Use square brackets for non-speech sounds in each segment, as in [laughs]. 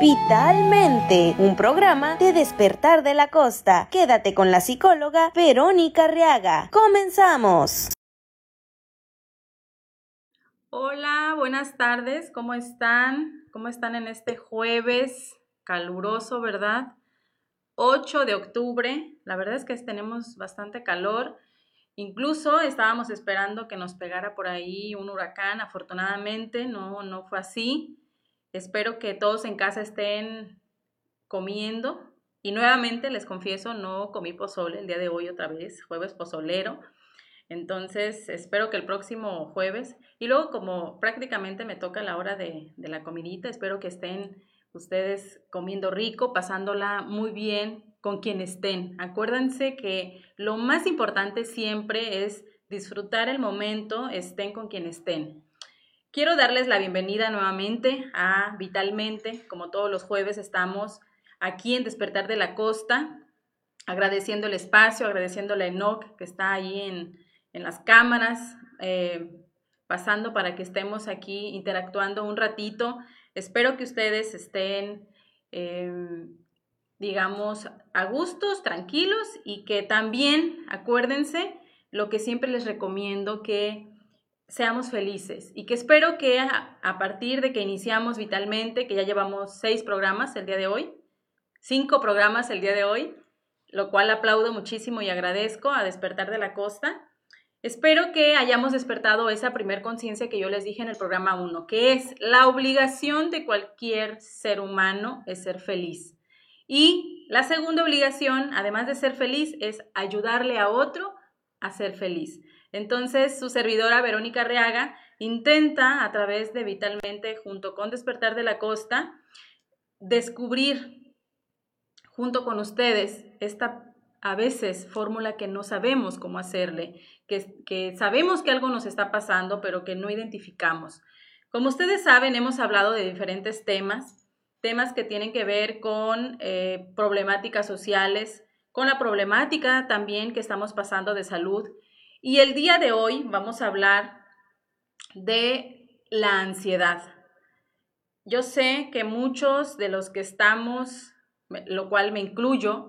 Vitalmente, un programa de despertar de la costa. Quédate con la psicóloga Verónica Arriaga. Comenzamos. Hola, buenas tardes, ¿cómo están? ¿Cómo están en este jueves caluroso, verdad? 8 de octubre, la verdad es que tenemos bastante calor. Incluso estábamos esperando que nos pegara por ahí un huracán, afortunadamente no, no fue así. Espero que todos en casa estén comiendo. Y nuevamente les confieso, no comí pozole el día de hoy otra vez, jueves pozolero. Entonces, espero que el próximo jueves, y luego como prácticamente me toca la hora de, la comidita, espero que estén ustedes comiendo rico, pasándola muy bien con quien estén. Acuérdense que lo más importante siempre es disfrutar el momento, estén con quien estén. Quiero darles la bienvenida nuevamente a Vitalmente. Como todos los jueves estamos aquí en Despertar de la Costa, agradeciendo el espacio, agradeciendo a Enoch que está ahí en, las cámaras, eh, pasando para que estemos aquí interactuando un ratito. Espero que ustedes estén, em, digamos, a gustos, tranquilos y que también, acuérdense, lo que siempre les recomiendo, que seamos felices y que espero que a, partir de que iniciamos vitalmente, que ya llevamos seis programas el día de hoy, cinco programas el día de hoy, lo cual aplaudo muchísimo y agradezco a Despertar de la Costa. Espero que hayamos despertado esa primer conciencia que yo les dije en el programa 1, que es la obligación de cualquier ser humano es ser feliz. Y la segunda obligación, además de ser feliz, es ayudarle a otro a ser feliz. Entonces, su servidora Verónica Reaga intenta a través de Vitalmente, junto con Despertar de la Costa, descubrir junto con ustedes esta a veces fórmula que no sabemos cómo hacerle, que, sabemos que algo nos está pasando, pero que no identificamos. Como ustedes saben, hemos hablado de diferentes temas, temas que tienen que ver con eh, problemáticas sociales, con la problemática también que estamos pasando de salud. Y el día de hoy vamos a hablar de la ansiedad. Yo sé que muchos de los que estamos, lo cual me incluyo,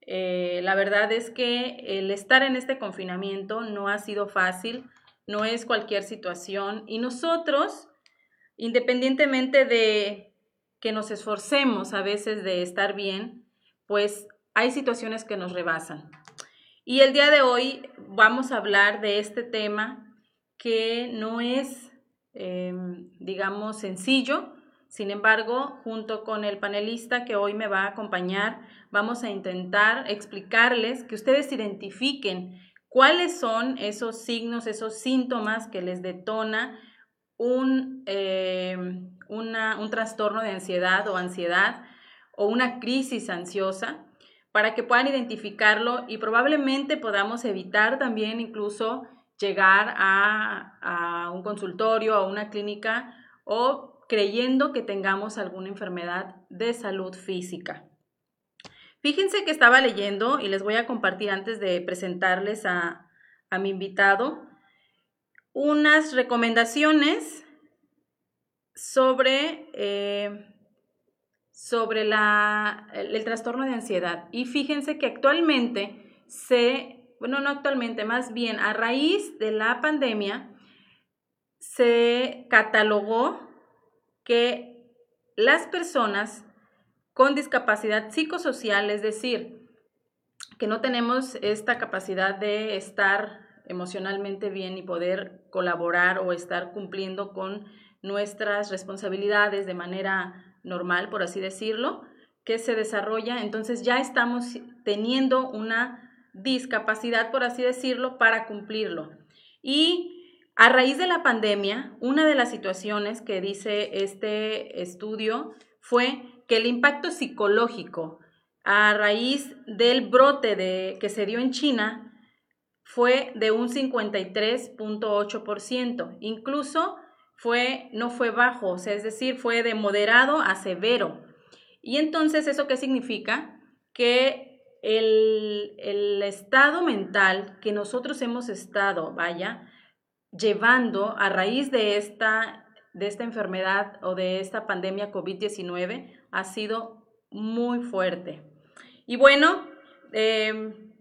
eh, la verdad es que el estar en este confinamiento no ha sido fácil, no es cualquier situación y nosotros, independientemente de que nos esforcemos a veces de estar bien, pues hay situaciones que nos rebasan. Y el día de hoy vamos a hablar de este tema que no es, em, digamos, sencillo, sin embargo, junto con el panelista que hoy me va a acompañar, vamos a intentar explicarles que ustedes identifiquen cuáles son esos signos, esos síntomas que les detona un, eh, un trastorno de ansiedad o ansiedad o una crisis ansiosa para que puedan identificarlo y probablemente podamos evitar también incluso llegar a, a un consultorio, a una clínica o creyendo que tengamos alguna enfermedad de salud física. Fíjense que estaba leyendo y les voy a compartir antes de presentarles a, mi invitado unas recomendaciones sobre, eh, sobre la, el, trastorno de ansiedad. Y fíjense que actualmente se, bueno, no actualmente, más bien a raíz de la pandemia, se catalogó que las personas con discapacidad psicosocial, es decir, que no tenemos esta capacidad de estar emocionalmente bien y poder colaborar o estar cumpliendo con nuestras responsabilidades de manera normal, por así decirlo, que se desarrolla, entonces ya estamos teniendo una discapacidad, por así decirlo, para cumplirlo. Y a raíz de la pandemia, una de las situaciones que dice este estudio fue que el impacto psicológico a raíz del brote de, que se dio en China fue de un 53.8%. Incluso fue, no fue bajo, o sea, es decir, fue de moderado a severo. Y entonces, ¿eso qué significa? Que el, el estado mental que nosotros hemos estado, vaya, llevando a raíz de esta de esta enfermedad o de esta pandemia COVID-19 ha sido muy fuerte. Y bueno, em,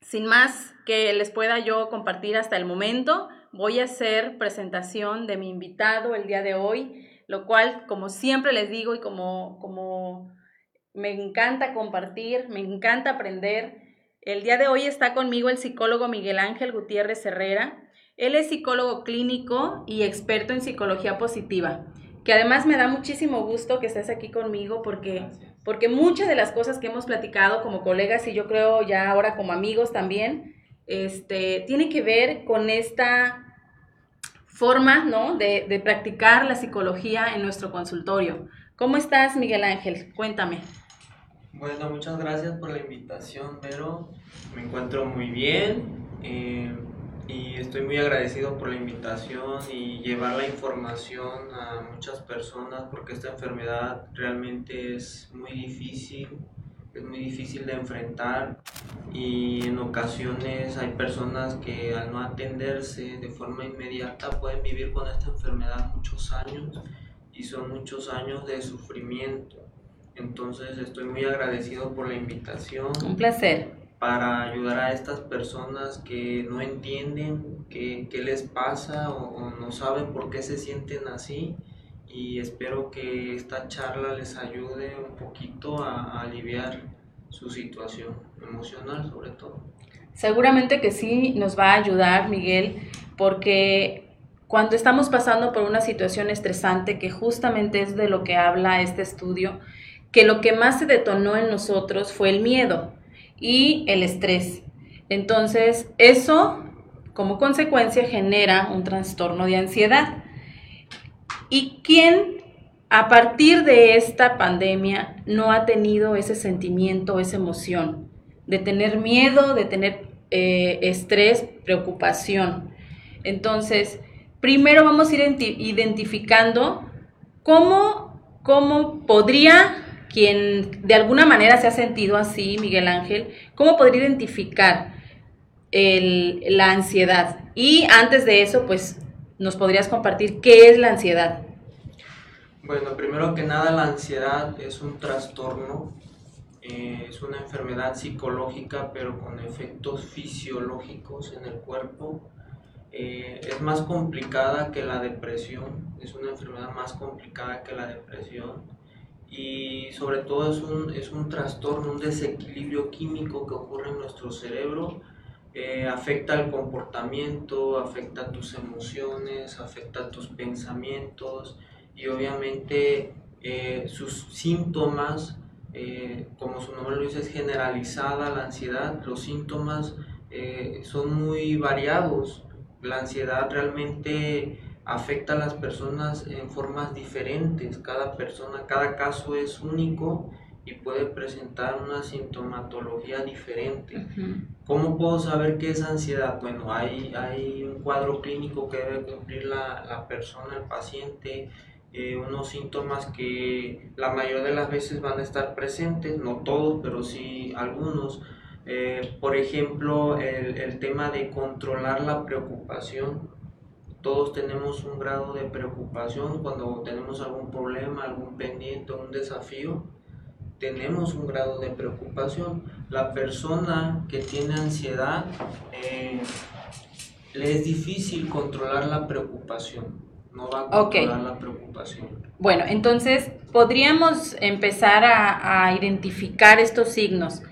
sin más que les pueda yo compartir hasta el momento, voy a hacer presentación de mi invitado el día de hoy, lo cual, como siempre les digo y como, como me encanta compartir, me encanta aprender, el día de hoy está conmigo el psicólogo Miguel Ángel Gutiérrez Herrera. Él es psicólogo clínico y experto en psicología positiva, que además me da muchísimo gusto que estés aquí conmigo porque, porque muchas de las cosas que hemos platicado como colegas y yo creo ya ahora como amigos también, este, tiene que ver con esta forma ¿no? de, de practicar la psicología en nuestro consultorio. ¿Cómo estás, Miguel Ángel? Cuéntame. Bueno, muchas gracias por la invitación, Vero. Me encuentro muy bien. Eh, y estoy muy agradecido por la invitación y llevar la información a muchas personas porque esta enfermedad realmente es muy difícil, es muy difícil de enfrentar y en ocasiones hay personas que al no atenderse de forma inmediata pueden vivir con esta enfermedad muchos años y son muchos años de sufrimiento. Entonces estoy muy agradecido por la invitación. Un placer para ayudar a estas personas que no entienden qué, les pasa o, no saben por qué se sienten así y espero que esta charla les ayude un poquito a, aliviar su situación emocional sobre todo. Seguramente que sí nos va a ayudar Miguel porque cuando estamos pasando por una situación estresante, que justamente es de lo que habla este estudio, que lo que más se detonó en nosotros fue el miedo y el estrés. Entonces, eso como consecuencia genera un trastorno de ansiedad. ¿Y quién a partir de esta pandemia no ha tenido ese sentimiento, esa emoción de tener miedo, de tener eh, estrés, preocupación? Entonces, primero vamos a ir identificando cómo, cómo podría quien de alguna manera se ha sentido así, Miguel Ángel, ¿cómo podría identificar la ansiedad? Y antes de eso, pues, nos podrías compartir qué es la ansiedad. Bueno, primero que nada, la ansiedad es un trastorno, eh, es una enfermedad psicológica, pero con efectos fisiológicos en el cuerpo. Eh, es más complicada que la depresión, es una enfermedad más complicada que la depresión y sobre todo es un, es un trastorno, un desequilibrio químico que ocurre en nuestro cerebro. Eh, afecta el comportamiento, afecta tus emociones, afecta tus pensamientos y obviamente eh, sus síntomas, eh, como su nombre lo dice, es generalizada la ansiedad, los síntomas son muy variados. La ansiedad realmente afecta a las personas en formas diferentes. Cada persona, cada caso es único y puede presentar una sintomatología diferente. ¿Cómo puedo saber qué es ansiedad? Bueno, hay, hay un cuadro clínico que debe cumplir la, la persona, el paciente, eh, unos síntomas que la mayoría de las veces van a estar presentes, no todos, pero sí algunos. Eh, por ejemplo, el, el tema de controlar la preocupación todos tenemos un grado de preocupación cuando tenemos algún problema, algún pendiente, un desafío, tenemos un grado de preocupación. La persona que tiene ansiedad eh, le es difícil controlar la preocupación. No va a controlar la preocupación. Bueno, entonces podríamos empezar a, a identificar estos signos.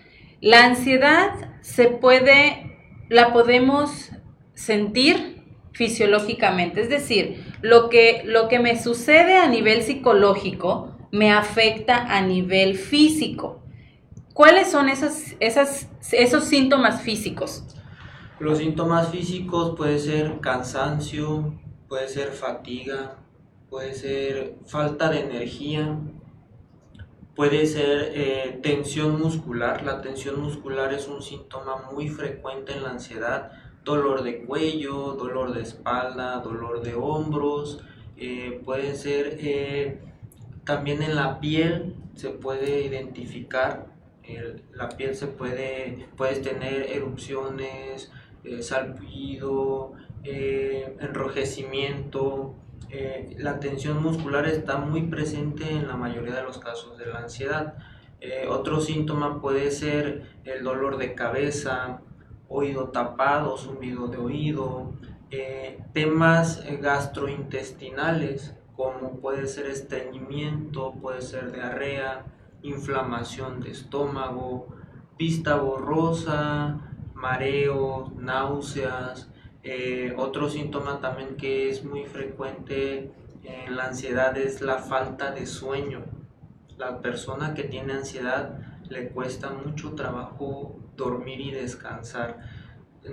La ansiedad se puede, la podemos sentir fisiológicamente. Es decir, lo que, lo que me sucede a nivel psicológico me afecta a nivel físico. ¿Cuáles son esos síntomas físicos? Los síntomas físicos puede ser cansancio, puede ser fatiga, puede ser falta de energía, puede ser eh, tensión muscular. La tensión muscular es un síntoma muy frecuente en la ansiedad dolor de cuello, dolor de espalda, dolor de hombros, eh, puede ser eh, también en la piel se puede identificar, la piel se puede, puedes tener erupciones, eh, salpullido, enrojecimiento, eh, la tensión muscular está muy presente en la mayoría de los casos de la ansiedad. Eh, otro síntoma puede ser el dolor de cabeza, oído tapado, zumbido de oído, eh, temas gastrointestinales como puede ser estreñimiento, puede ser diarrea, inflamación de estómago, vista borrosa, mareo, náuseas, eh, otro síntoma también que es muy frecuente en la ansiedad es la falta de sueño. La persona que tiene ansiedad le cuesta mucho trabajo dormir y descansar.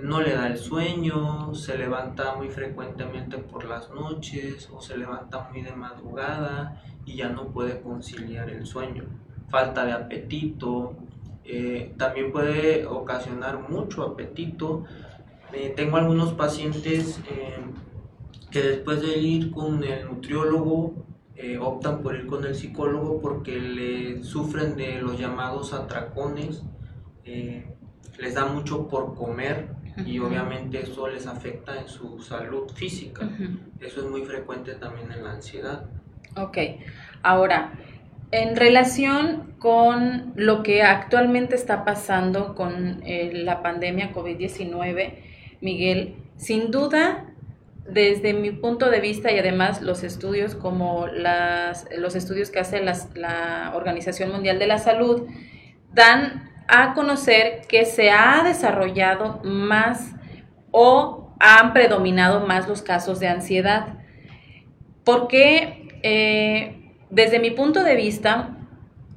No le da el sueño, se levanta muy frecuentemente por las noches o se levanta muy de madrugada y ya no puede conciliar el sueño. Falta de apetito, eh, también puede ocasionar mucho apetito eh, tengo algunos pacientes eh, que después de ir con el nutriólogo optan por ir con el psicólogo porque le sufren de los llamados atracones, les da mucho por comer y obviamente eso les afecta en su salud física. Eso es muy frecuente también en la ansiedad. Ok, ahora, en relación con lo que actualmente está pasando con la pandemia COVID-19, Miguel, sin duda, desde mi punto de vista y además los estudios como las, los estudios que hace la Organización Mundial de la Salud, dan a conocer que se ha desarrollado más o han predominado más los casos de ansiedad. Porque eh, desde mi punto de vista,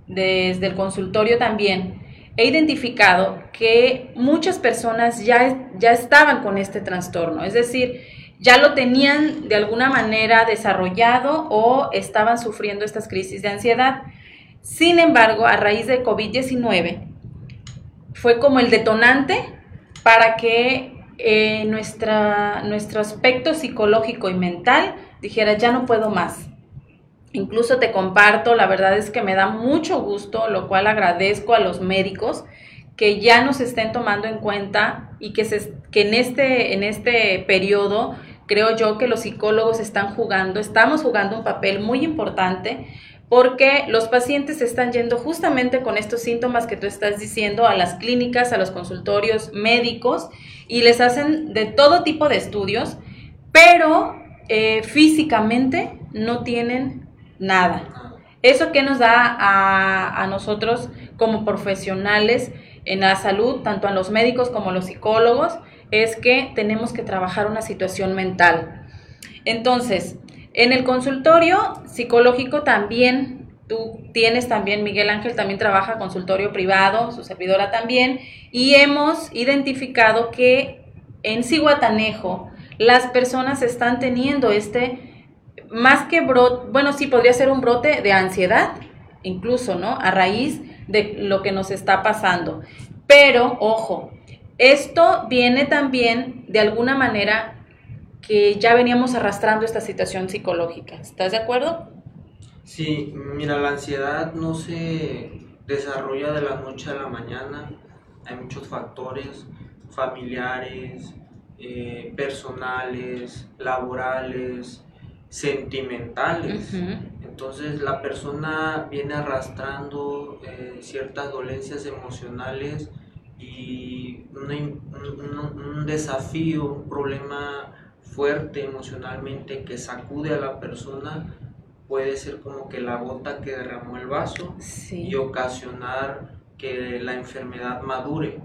desde el consultorio también, he identificado que muchas personas ya, ya estaban con este trastorno, es decir, ya lo tenían de alguna manera desarrollado o estaban sufriendo estas crisis de ansiedad. Sin embargo, a raíz de COVID-19, fue como el detonante para que eh, nuestro aspecto psicológico y mental dijera, ya no puedo más. Incluso te comparto, la verdad es que me da mucho gusto, lo cual agradezco a los médicos que ya nos estén tomando en cuenta y que, se, que en, este, en este periodo creo yo que los psicólogos están jugando, estamos jugando un papel muy importante porque los pacientes están yendo justamente con estos síntomas que tú estás diciendo a las clínicas, a los consultorios médicos y les hacen de todo tipo de estudios, pero eh, físicamente no tienen nada. ¿Eso que nos da a, nosotros como profesionales en la salud, tanto a los médicos como a los psicólogos? Es que tenemos que trabajar una situación mental. Entonces, en el consultorio psicológico también, tú tienes también, Miguel Ángel también trabaja consultorio privado, su servidora también, y hemos identificado que en Cihuatanejo las personas están teniendo este más que brote, bueno, sí podría ser un brote de ansiedad, incluso, ¿no? A raíz de lo que nos está pasando. Pero, ojo, esto viene también de alguna manera que ya veníamos arrastrando esta situación psicológica. ¿Estás de acuerdo? Sí, mira, la ansiedad no se desarrolla de la noche a la mañana. Hay muchos factores familiares, eh, personales, laborales, sentimentales. Entonces la persona viene arrastrando eh, ciertas dolencias emocionales y un, desafío, un problema fuerte emocionalmente que sacude a la persona puede ser como que la gota que derramó el vaso y ocasionar que la enfermedad madure.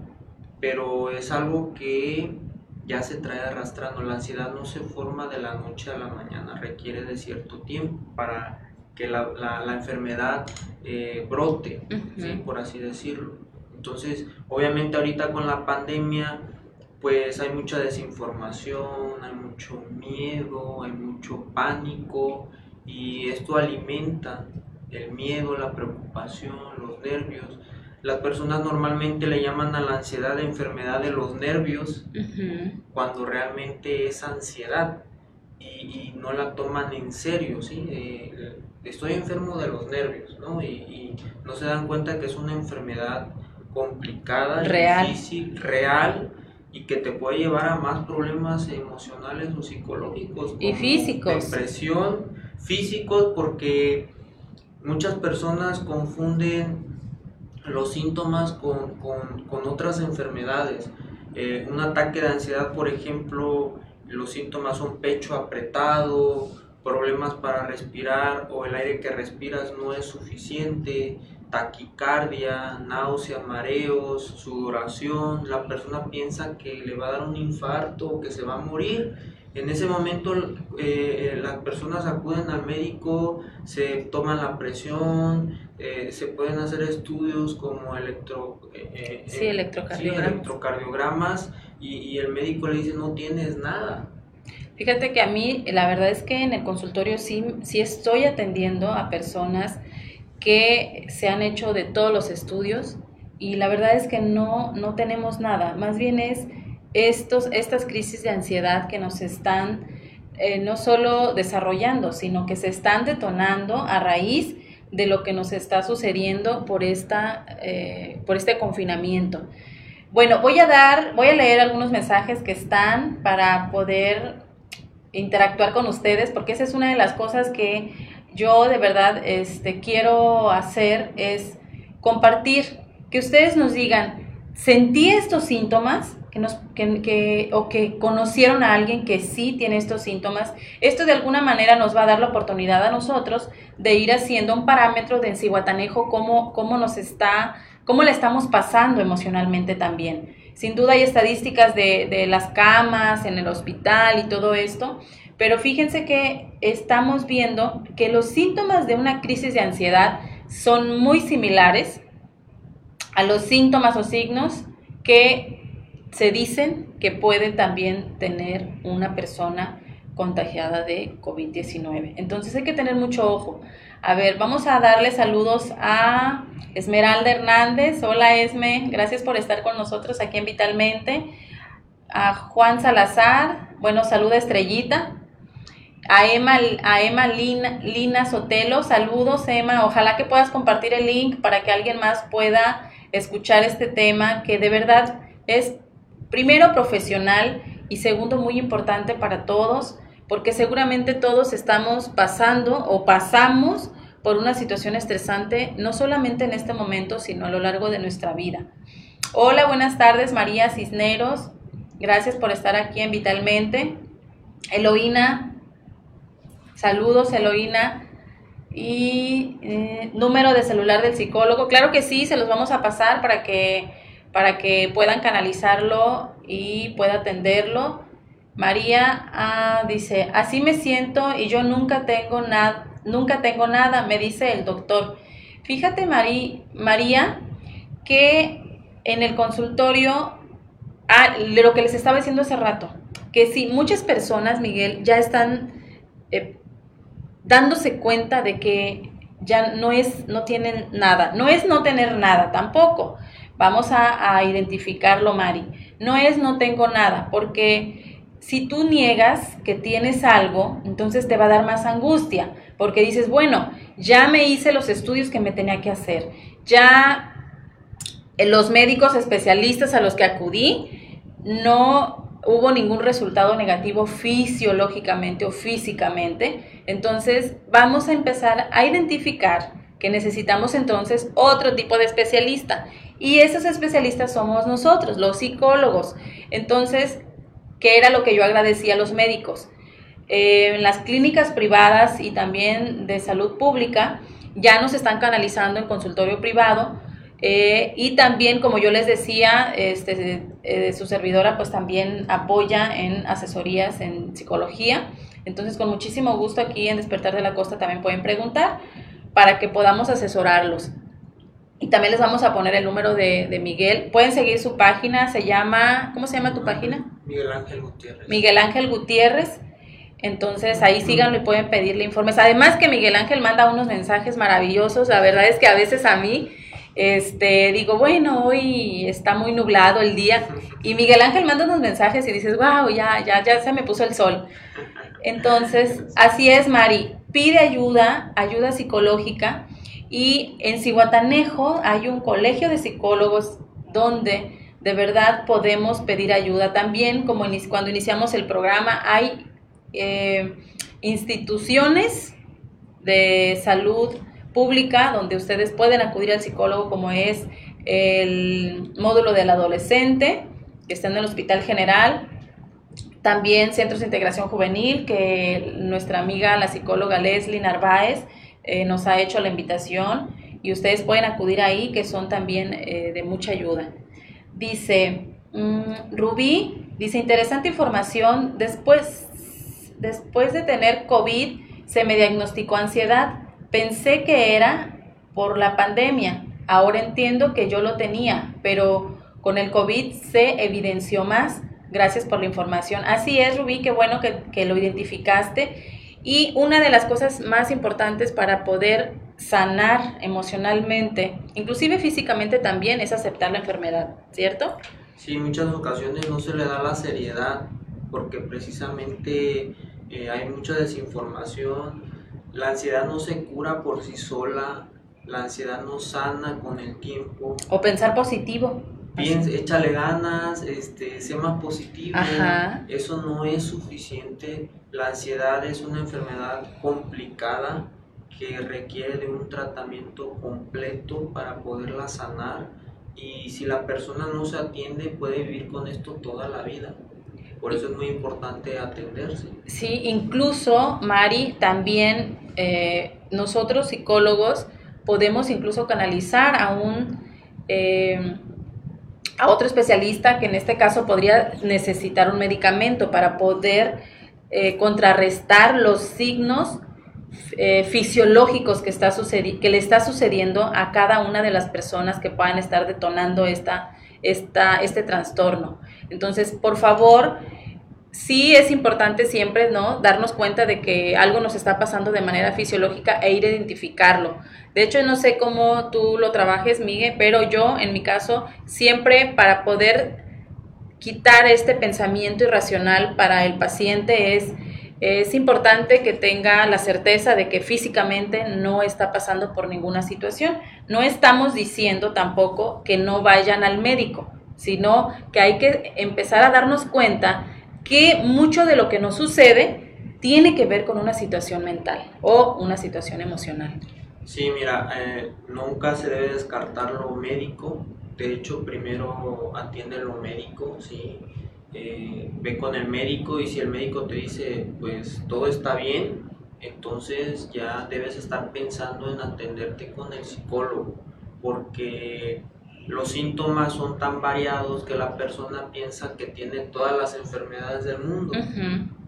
Pero es algo que ya se trae arrastrando. La ansiedad no se forma de la noche a la mañana, requiere de cierto tiempo para que la, la, enfermedad eh, brote, por así decirlo. Entonces, obviamente ahorita con la pandemia, pues hay mucha desinformación, hay mucho miedo, hay mucho pánico y esto alimenta el miedo, la preocupación, los nervios las personas normalmente le llaman a la ansiedad de enfermedad de los nervios cuando realmente es ansiedad y, no la toman en serio, ¿sí? Eh, estoy enfermo de los nervios, ¿no? Y, no se dan cuenta que es una enfermedad complicada, real. difícil, real y que te puede llevar a más problemas emocionales o psicológicos. Y físicos. Depresión, físicos, porque muchas personas confunden los síntomas con, otras enfermedades. Eh, un ataque de ansiedad, por ejemplo, los síntomas son pecho apretado, problemas para respirar o el aire que respiras no es suficiente, taquicardia, náusea, mareos, sudoración, la persona piensa que le va a dar un infarto o que se va a morir. En ese momento eh, las personas acuden al médico, se toman la presión, eh, se pueden hacer estudios como electro, eh, sí, electrocardiogramas, electrocardiogramas y, y el médico le dice no tienes nada. Fíjate que a mí la verdad es que en el consultorio sí, sí estoy atendiendo a personas que se han hecho de todos los estudios y la verdad es que no, no tenemos nada, más bien es estos, estas crisis de ansiedad que nos están eh, no solo desarrollando, sino que se están detonando a raíz de lo que nos está sucediendo por, esta, eh, por este confinamiento. Bueno, voy a dar, voy a leer algunos mensajes que están para poder interactuar con ustedes, porque esa es una de las cosas que yo de verdad este, quiero hacer es compartir, que ustedes nos digan, sentí estos síntomas, que nos, que, o que conocieron a alguien que sí tiene estos síntomas, esto de alguna manera nos va a dar la oportunidad a nosotros de ir haciendo un parámetro de enciguatanejo, cómo, cómo nos está, cómo le estamos pasando emocionalmente también. Sin duda hay estadísticas de, de las camas en el hospital y todo esto, pero fíjense que estamos viendo que los síntomas de una crisis de ansiedad son muy similares a los síntomas o signos que se dicen que puede también tener una persona contagiada de COVID-19. Entonces hay que tener mucho ojo. A ver, vamos a darle saludos a Esmeralda Hernández. Hola Esme, gracias por estar con nosotros aquí en Vitalmente. A Juan Salazar, bueno, saluda Estrellita a Emma, Lina, Lina Sotelo. Saludos, Emma. Ojalá que puedas compartir el link para que alguien más pueda escuchar este tema que de verdad es primero profesional y segundo muy importante para todos, porque seguramente todos estamos pasando o pasamos por una situación estresante, no solamente en este momento, sino a lo largo de nuestra vida. Hola, buenas tardes, María Cisneros. Gracias por estar aquí en Vitalmente. Eloína Saludos, Eloína. Y eh, número de celular del psicólogo. Claro que sí, se los vamos a pasar para que, para que puedan canalizarlo y pueda atenderlo. María ah, dice, así me siento y yo nunca tengo nada, nunca tengo nada, me dice el doctor. Fíjate, María, que en el consultorio, ah, lo que les estaba diciendo hace rato, que sí, muchas personas, Miguel, ya están eh, dándose cuenta de que ya no es, no tienen nada. No es no tener nada tampoco. Vamos a, identificarlo, Mari. No es no tengo nada, porque si tú niegas que tienes algo, entonces te va a dar más angustia, porque dices, bueno, ya me hice los estudios que me tenía que hacer, ya los médicos especialistas a los que acudí no hubo ningún resultado negativo fisiológicamente o físicamente, entonces vamos a empezar a identificar que necesitamos entonces otro tipo de especialista. Y esos especialistas somos nosotros, los psicólogos. Entonces, ¿qué era lo que yo agradecía a los médicos? Eh, en las clínicas privadas y también de salud pública ya nos están canalizando en consultorio privado eh, y también, como yo les decía, este, eh, su servidora pues también apoya en asesorías en psicología. Entonces, con muchísimo gusto aquí en Despertar de la Costa también pueden preguntar para que podamos asesorarlos. Y también les vamos a poner el número de, de, Miguel. Pueden seguir su página, se llama, ¿cómo se llama tu página? Miguel Ángel Gutiérrez. Miguel Ángel Gutiérrez. Entonces ahí síganlo y pueden pedirle informes. Además que Miguel Ángel manda unos mensajes maravillosos. La verdad es que a veces a mí este, digo, bueno, hoy está muy nublado el día. Y Miguel Ángel manda unos mensajes y dices, wow, ya, ya, ya se me puso el sol. Entonces, así es, Mari. Pide ayuda, ayuda psicológica. Y en Cihuatanejo hay un colegio de psicólogos donde de verdad podemos pedir ayuda. También, como cuando iniciamos el programa, hay eh, instituciones de salud pública donde ustedes pueden acudir al psicólogo, como es el módulo del adolescente, que está en el Hospital General, también Centros de Integración Juvenil, que nuestra amiga, la psicóloga Leslie Narváez, eh, nos ha hecho la invitación y ustedes pueden acudir ahí, que son también eh, de mucha ayuda. Dice, mm, Rubí, dice, interesante información, después, después de tener COVID se me diagnosticó ansiedad. Pensé que era por la pandemia. Ahora entiendo que yo lo tenía, pero con el COVID se evidenció más. Gracias por la información. Así es, Rubí, qué bueno que, lo identificaste. Y una de las cosas más importantes para poder sanar emocionalmente, inclusive físicamente también, es aceptar la enfermedad, ¿cierto? Sí, muchas ocasiones no se le da la seriedad porque precisamente eh, hay mucha desinformación. La ansiedad no se cura por sí sola, la ansiedad no sana con el tiempo. O pensar positivo piensa, échale ganas, este, sé más positivo. Eso no es suficiente. La ansiedad es una enfermedad complicada que requiere de un tratamiento completo para poderla sanar. Y si la persona no se atiende, puede vivir con esto toda la vida. Por eso es muy importante atenderse. Sí, incluso, Mari, también eh, nosotros psicólogos podemos incluso canalizar a un... Eh, a otro especialista que en este caso podría necesitar un medicamento para poder eh, contrarrestar los signos eh, fisiológicos que, está que le está sucediendo a cada una de las personas que puedan estar detonando esta, esta, este trastorno. Entonces, por favor, sí es importante siempre, ¿no? Darnos cuenta de que algo nos está pasando de manera fisiológica e ir a identificarlo. De hecho, no sé cómo tú lo trabajes, Miguel, pero yo, en mi caso, siempre para poder quitar este pensamiento irracional para el paciente es, es importante que tenga la certeza de que físicamente no está pasando por ninguna situación. No estamos diciendo tampoco que no vayan al médico, sino que hay que empezar a darnos cuenta que mucho de lo que nos sucede tiene que ver con una situación mental o una situación emocional. Sí, mira, eh, nunca se debe descartar lo médico. De hecho, primero atiende lo médico, ¿sí? Eh, ve con el médico y si el médico te dice, pues todo está bien, entonces ya debes estar pensando en atenderte con el psicólogo, porque los síntomas son tan variados que la persona piensa que tiene todas las enfermedades del mundo,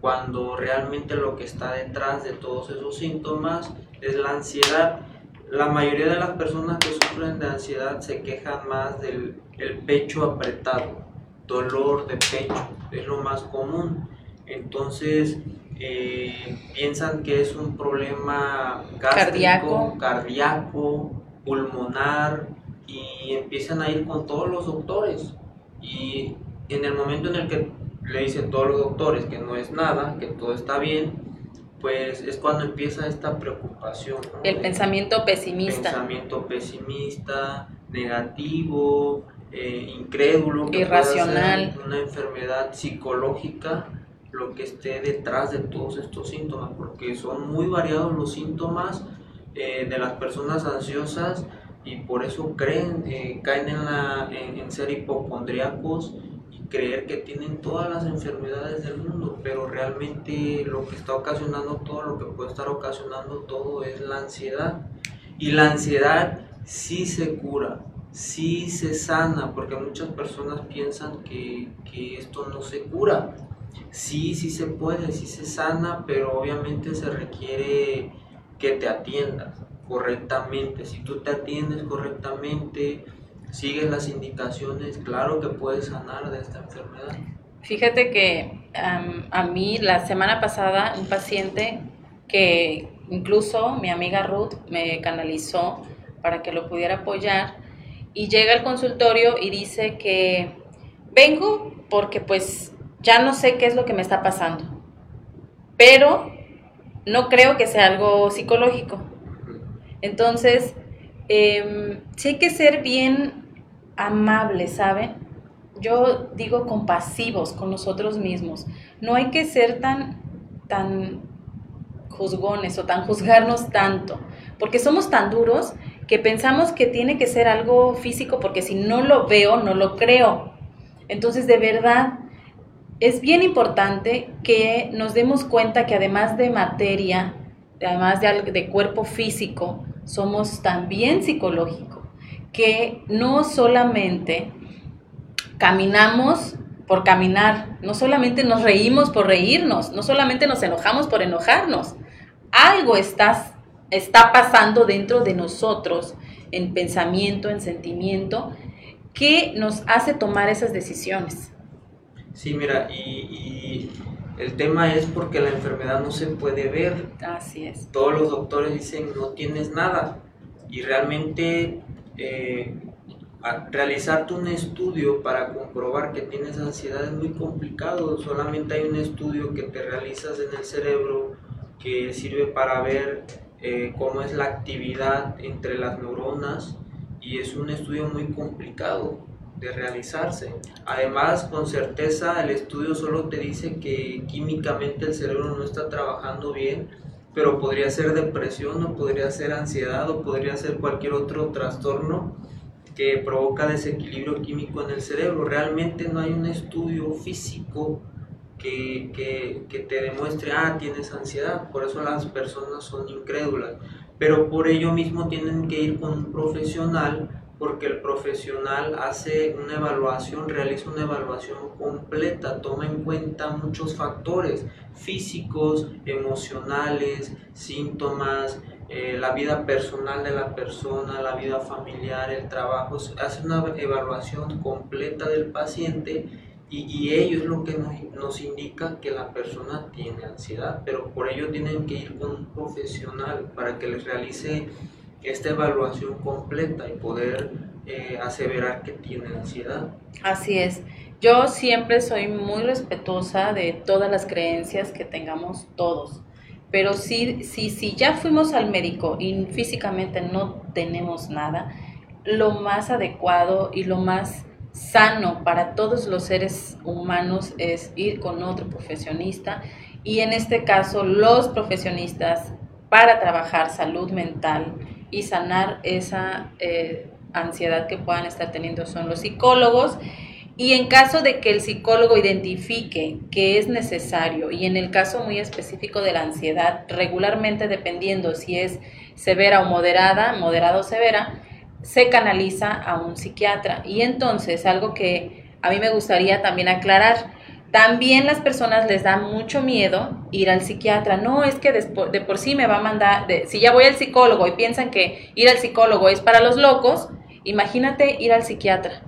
cuando realmente lo que está detrás de todos esos síntomas es la ansiedad. La mayoría de las personas que sufren de ansiedad se quejan más del pecho apretado, dolor de pecho, es lo más común. Entonces eh, piensan que es un problema gástrico, cardíaco pulmonar, y empiezan a ir con todos los doctores. Y en el momento en el que le dicen todos los doctores que no es nada, que todo está bien, pues es cuando empieza esta preocupación. El pensamiento pesimista. Pensamiento pesimista, negativo, eh, incrédulo, irracional. una enfermedad psicológica lo que esté detrás de todos estos síntomas, porque son muy variados los síntomas eh, de las personas ansiosas y por eso creen, eh, caen en, la, en, ser hipocondriacos y creer que tienen todas las enfermedades del mundo, pero realmente lo que está ocasionando todo, lo que puede estar ocasionando todo es la ansiedad. Y la ansiedad sí se cura, sí se sana, porque muchas personas piensan que, que esto no se cura. Sí, sí se puede, sí se sana, pero obviamente se requiere que te atiendas correctamente. Si tú te atiendes correctamente, sigues las indicaciones, claro que puedes sanar de esta enfermedad. Fíjate que a mí la semana pasada un paciente que incluso mi amiga Ruth me canalizó para que lo pudiera apoyar y llega al consultorio y dice que vengo porque pues ya no sé qué es lo que me está pasando, pero no creo que sea algo psicológico. Entonces, eh, hay que ser bien amable, ¿saben? yo digo compasivos con nosotros mismos. No hay que ser tan, tan juzgones o tan juzgarnos tanto, porque somos tan duros que pensamos que tiene que ser algo físico porque si no lo veo, no lo creo. Entonces, de verdad, es bien importante que nos demos cuenta que además de materia, además de, de cuerpo físico, somos también psicológico, que no solamente caminamos por caminar, no solamente nos reímos por reírnos, no solamente nos enojamos por enojarnos, algo está, está pasando dentro de nosotros en pensamiento, en sentimiento, que nos hace tomar esas decisiones. Sí, mira, y, el tema es porque la enfermedad no se puede ver. Así es. Todos los doctores dicen no tienes nada y realmente eh, realizarte un estudio para comprobar que tienes ansiedad es muy complicado. Solamente hay un estudio que te realizas en el cerebro que sirve para ver eh, cómo es la actividad entre las neuronas y es un estudio muy complicado de realizarse. Además, con certeza el estudio solo te dice que químicamente el cerebro no está trabajando bien, pero podría ser depresión o podría ser ansiedad o podría ser cualquier otro trastorno que provoca desequilibrio químico en el cerebro. Realmente no hay un estudio físico que, que, que, te demuestre, ah, tienes ansiedad. Por eso las personas son incrédulas. Pero por ello mismo tienen que ir con un profesional porque el profesional hace una evaluación, realiza una evaluación completa, toma en cuenta muchos factores físicos, emocionales, síntomas, eh, la vida personal de la persona, la vida familiar, el trabajo, hace una evaluación completa del paciente y, y ello es lo que nos, nos, indica que la persona tiene ansiedad, pero por ello tienen que ir con un profesional para que les realice esta evaluación completa y poder eh, aseverar que tiene ansiedad. Así es. Yo siempre soy muy respetuosa de todas las creencias que tengamos todos. Pero si, si, si ya fuimos al médico y físicamente no tenemos nada, lo más adecuado y lo más sano para todos los seres humanos es ir con otro profesionista y en este caso los profesionistas para trabajar salud mental y sanar esa eh, ansiedad que puedan estar teniendo son los psicólogos. Y en caso de que el psicólogo identifique que es necesario, y en el caso muy específico de la ansiedad, regularmente dependiendo si es severa o moderada, moderada o severa, se canaliza a un psiquiatra. Y entonces, algo que a mí me gustaría también aclarar, también las personas les da mucho miedo ir al psiquiatra. No es que de por sí me va a mandar, si ya voy al psicólogo y piensan que ir al psicólogo es para los locos, imagínate ir al psiquiatra.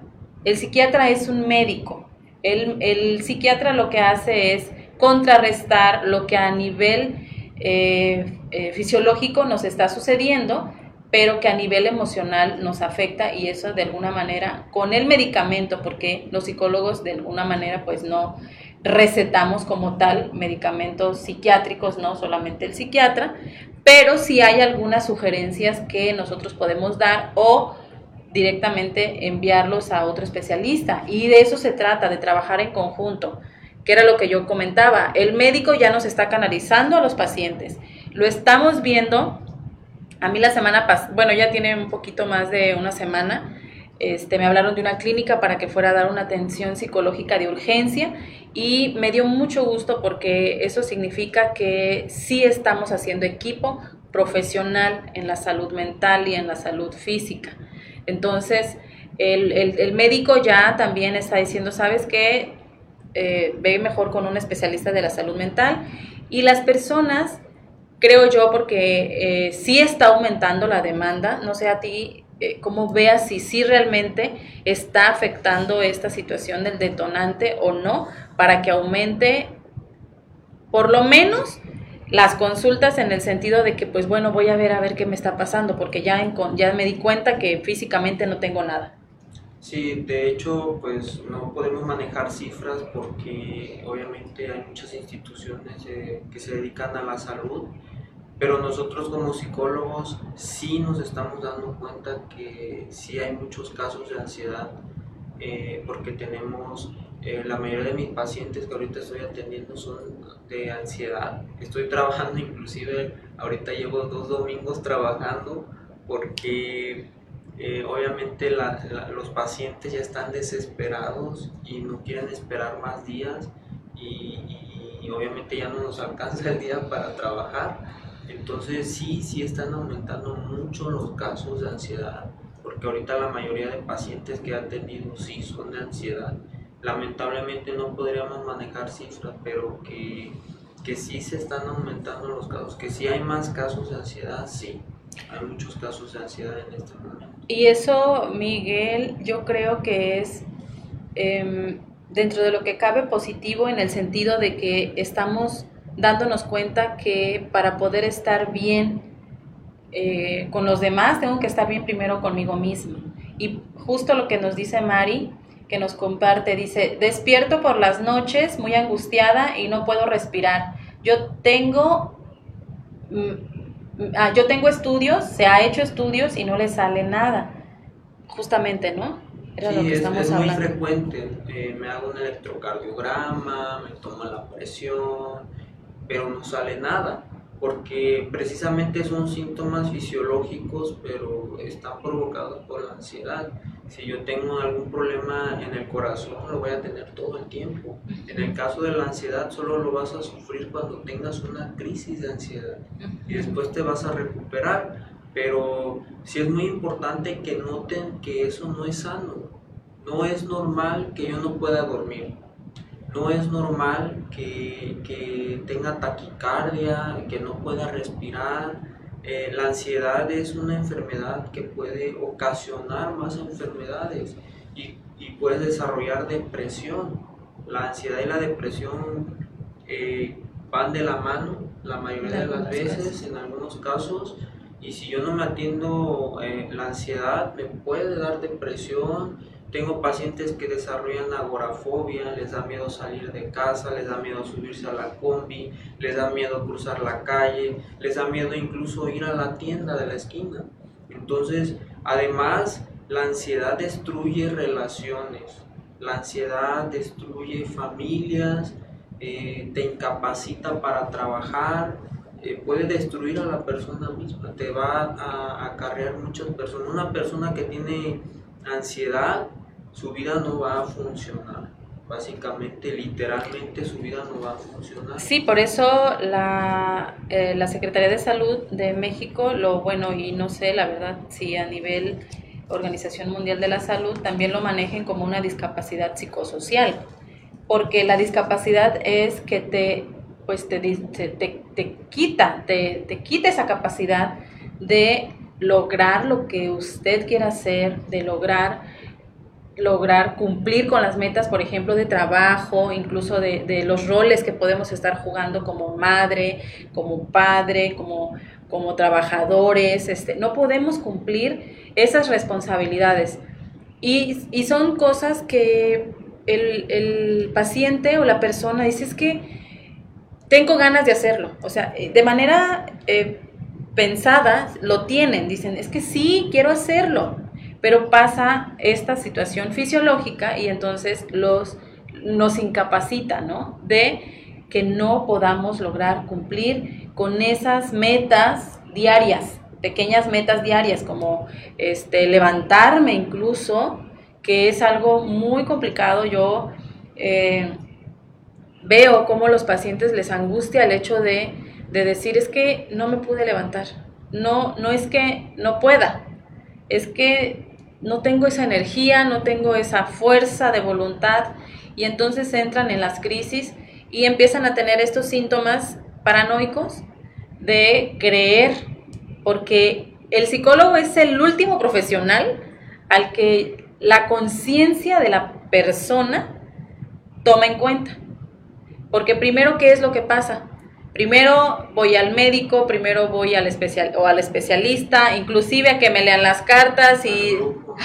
El psiquiatra es un médico. El, el psiquiatra lo que hace es contrarrestar lo que a nivel eh, eh, fisiológico nos está sucediendo pero que a nivel emocional nos afecta y eso de alguna manera con el medicamento, porque los psicólogos de alguna manera pues no recetamos como tal medicamentos psiquiátricos, no solamente el psiquiatra, pero sí hay algunas sugerencias que nosotros podemos dar o directamente enviarlos a otro especialista. Y de eso se trata, de trabajar en conjunto, que era lo que yo comentaba, el médico ya nos está canalizando a los pacientes, lo estamos viendo a mí la semana pasada, bueno, ya tiene un poquito más de una semana, este, me hablaron de una clínica para que fuera a dar una atención psicológica de urgencia y me dio mucho gusto porque eso significa que sí estamos haciendo equipo profesional en la salud mental y en la salud física. Entonces, el, médico ya también está diciendo, ¿sabes qué? Eh, ve mejor con un especialista de la salud mental y las personas creo yo, porque eh, sí está aumentando la demanda, no sé a ti eh, cómo veas si sí realmente está afectando esta situación del detonante o no, para que aumente por lo menos las consultas en el sentido de que, pues bueno, voy a ver a ver qué me está pasando, porque ya, ya me di cuenta que físicamente no tengo nada. Sí, de hecho, pues no podemos manejar cifras porque obviamente hay muchas instituciones eh, que se dedican a la salud pero nosotros como psicólogos sí nos estamos dando cuenta que sí hay muchos casos de ansiedad eh, porque tenemos, eh, la mayoría de mis pacientes que ahorita estoy atendiendo son de ansiedad. Estoy trabajando inclusive, ahorita llevo dos domingos trabajando porque eh, obviamente los pacientes ya están desesperados y no quieren esperar más días y, y obviamente ya no nos alcanza el día para trabajar. Entonces sí, sí están aumentando mucho los casos de ansiedad porque ahorita la mayoría de pacientes que han tenido sí son de ansiedad. Lamentablemente no podríamos manejar cifras, pero que, que sí se están aumentando los casos, que sí hay más casos de ansiedad, sí. Hay muchos casos de ansiedad en este momento. Y eso, Miguel, yo creo que es em, dentro de lo que cabe positivo en el sentido de que estamos dándonos cuenta que para poder estar bien eh, con los demás, tengo que estar bien primero conmigo mismo. Y justo lo que nos dice Mari, que nos comparte, dice, despierto por las noches muy angustiada y no puedo respirar. Yo tengo, mm, ah, yo tengo estudios, se ha hecho estudios y no le sale nada. Justamente, ¿no? Era lo que es, estamos es muy frecuente. Eh, me hago un electrocardiograma, me tomo la presión, pero no sale nada porque precisamente son síntomas fisiológicos, pero están provocados por la ansiedad. Si yo tengo algún problema en el corazón, lo voy a tener todo el tiempo. En el caso de la ansiedad, solo lo vas a sufrir cuando tengas una crisis de ansiedad y después te vas a recuperar. Pero sí es muy importante que noten que eso no es sano. No es normal que yo no pueda dormir no es normal que, tenga taquicardia, que no pueda respirar. Eh, la ansiedad es una enfermedad que puede ocasionar más enfermedades y, y puede desarrollar depresión. La ansiedad y la depresión eh, van de la mano la mayoría de las veces, en algunos casos, y si yo no me atiendo eh, la ansiedad, me puede dar depresión, tengo pacientes que desarrollan agorafobia, les da miedo salir de casa, les da miedo subirse a la combi, les da miedo cruzar la calle, les da miedo incluso ir a la tienda de la esquina. Entonces, además, la ansiedad destruye relaciones, la ansiedad destruye familias, eh, te incapacita para trabajar, eh, puede destruir a la persona misma, te va a acarrear muchas personas. Una persona que tiene ansiedad su vida no va a funcionar. Básicamente, literalmente, su vida no va a funcionar. Sí, por eso la, eh, la Secretaría de Salud de México, lo bueno, y no sé, la verdad, si a nivel Organización Mundial de la Salud también lo manejen como una discapacidad psicosocial, porque la discapacidad es que te, pues te, te, te quita, te, te quita esa capacidad de lograr lo que usted quiera hacer, de lograr lograr cumplir con las metas, por ejemplo, de trabajo, incluso de, los roles que podemos estar jugando como madre, como padre, como, como trabajadores. Este, no podemos cumplir esas responsabilidades. Y, son cosas que el, paciente o la persona dice, es que tengo ganas de hacerlo. O sea, de manera eh, pensada lo tienen, dicen, es que sí, quiero hacerlo pero pasa esta situación fisiológica y entonces los, nos incapacita, ¿no? De que no podamos lograr cumplir con esas metas diarias, pequeñas metas diarias, como este, levantarme incluso, que es algo muy complicado. Yo eh, veo cómo los pacientes les angustia el hecho de, de decir es que no me pude levantar. No, no es que no pueda, es que no tengo esa energía, no tengo esa fuerza de voluntad y entonces entran en las crisis y empiezan a tener estos síntomas paranoicos de creer, porque el psicólogo es el último profesional al que la conciencia de la persona toma en cuenta. Porque primero, ¿qué es lo que pasa? Primero voy al médico, primero voy al especial o al especialista, inclusive a que me lean las cartas y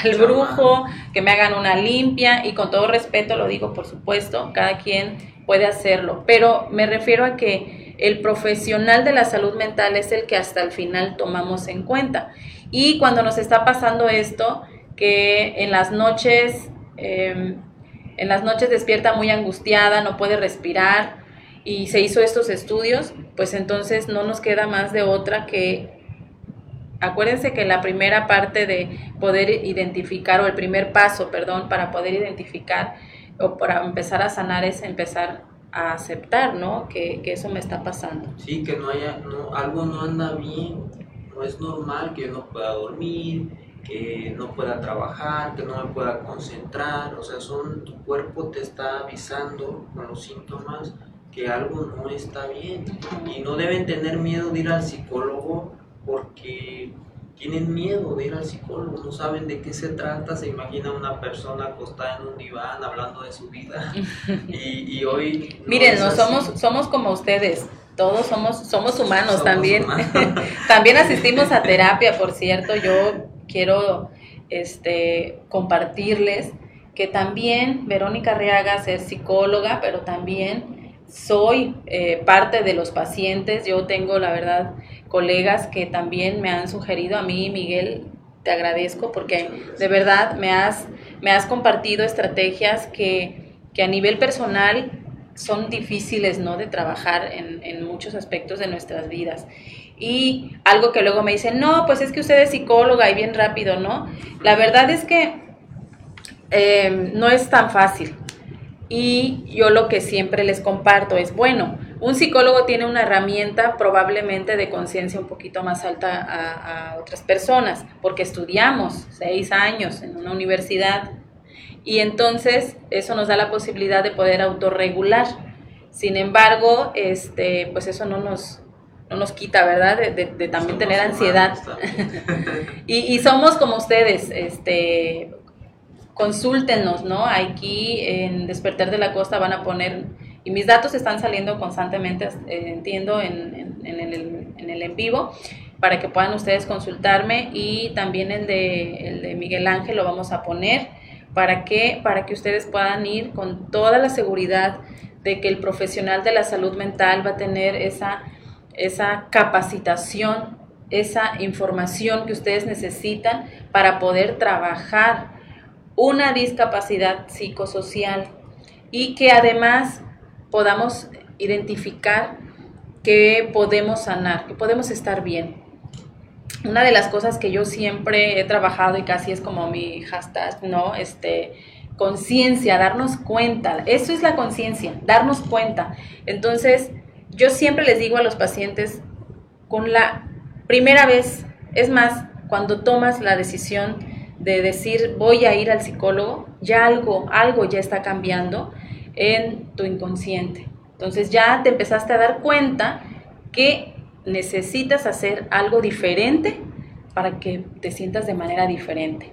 al brujo, que me hagan una limpia y con todo respeto lo digo, por supuesto, cada quien puede hacerlo, pero me refiero a que el profesional de la salud mental es el que hasta el final tomamos en cuenta. Y cuando nos está pasando esto, que en las noches em, en las noches despierta muy angustiada, no puede respirar y se hizo estos estudios, pues entonces no nos queda más de otra que acuérdense que la primera parte de poder identificar o el primer paso, perdón, para poder identificar o para empezar a sanar es empezar a aceptar, ¿no? Que, que eso me está pasando. Sí, que no haya, no, algo no anda bien, no es normal que yo no pueda dormir, que no pueda trabajar, que no me pueda concentrar, o sea, son, tu cuerpo te está avisando con los síntomas que algo no está bien y no deben tener miedo de ir al psicólogo porque tienen miedo de ir al psicólogo, no saben de qué se trata, se imagina una persona acostada en un diván hablando de su vida [laughs] y, hoy... Miren, no somos, somos como ustedes, todos somos, somos humanos también. [laughs] también asistimos a terapia, por cierto, yo quiero este, compartirles que también Verónica Reaga es psicóloga, pero también soy eh, parte de los pacientes, yo tengo la verdad colegas que también me han sugerido a mí, Miguel, te agradezco porque de verdad me has, me has compartido estrategias que, a nivel personal son difíciles ¿no? de trabajar en, muchos aspectos de nuestras vidas. Y algo que luego me dicen, no, pues es que usted es psicóloga y bien rápido, ¿no? La verdad es que eh, no es tan fácil. Y yo lo que siempre les comparto es, bueno, un psicólogo tiene una herramienta probablemente de conciencia un poquito más alta a, otras personas, porque estudiamos seis años en una universidad y entonces eso nos da la posibilidad de poder autorregular. Sin embargo, este, pues eso no nos, no nos quita, ¿verdad? De, también tener ansiedad. [laughs] y, y, somos como ustedes, este, consúltenos, ¿no? Aquí en Despertar de la Costa van a poner y mis datos están saliendo constantemente, eh, entiendo, en, el, en, el, en vivo, para que puedan ustedes consultarme y también el de, el de Miguel Ángel lo vamos a poner para que, para que ustedes puedan ir con toda la seguridad de que el profesional de la salud mental va a tener esa, esa capacitación, esa información que ustedes necesitan para poder trabajar una discapacidad psicosocial y que además podamos identificar que podemos sanar, que podemos estar bien. Una de las cosas que yo siempre he trabajado y casi es como mi hashtag, ¿no? Este, conciencia, darnos cuenta. Eso es la conciencia, darnos cuenta. Entonces, yo siempre les digo a los pacientes, con la primera vez, es más, cuando tomas la decisión de decir voy a ir al psicólogo, ya algo, algo ya está cambiando en tu inconsciente. Entonces ya te empezaste a dar cuenta que necesitas hacer algo diferente para que te sientas de manera diferente.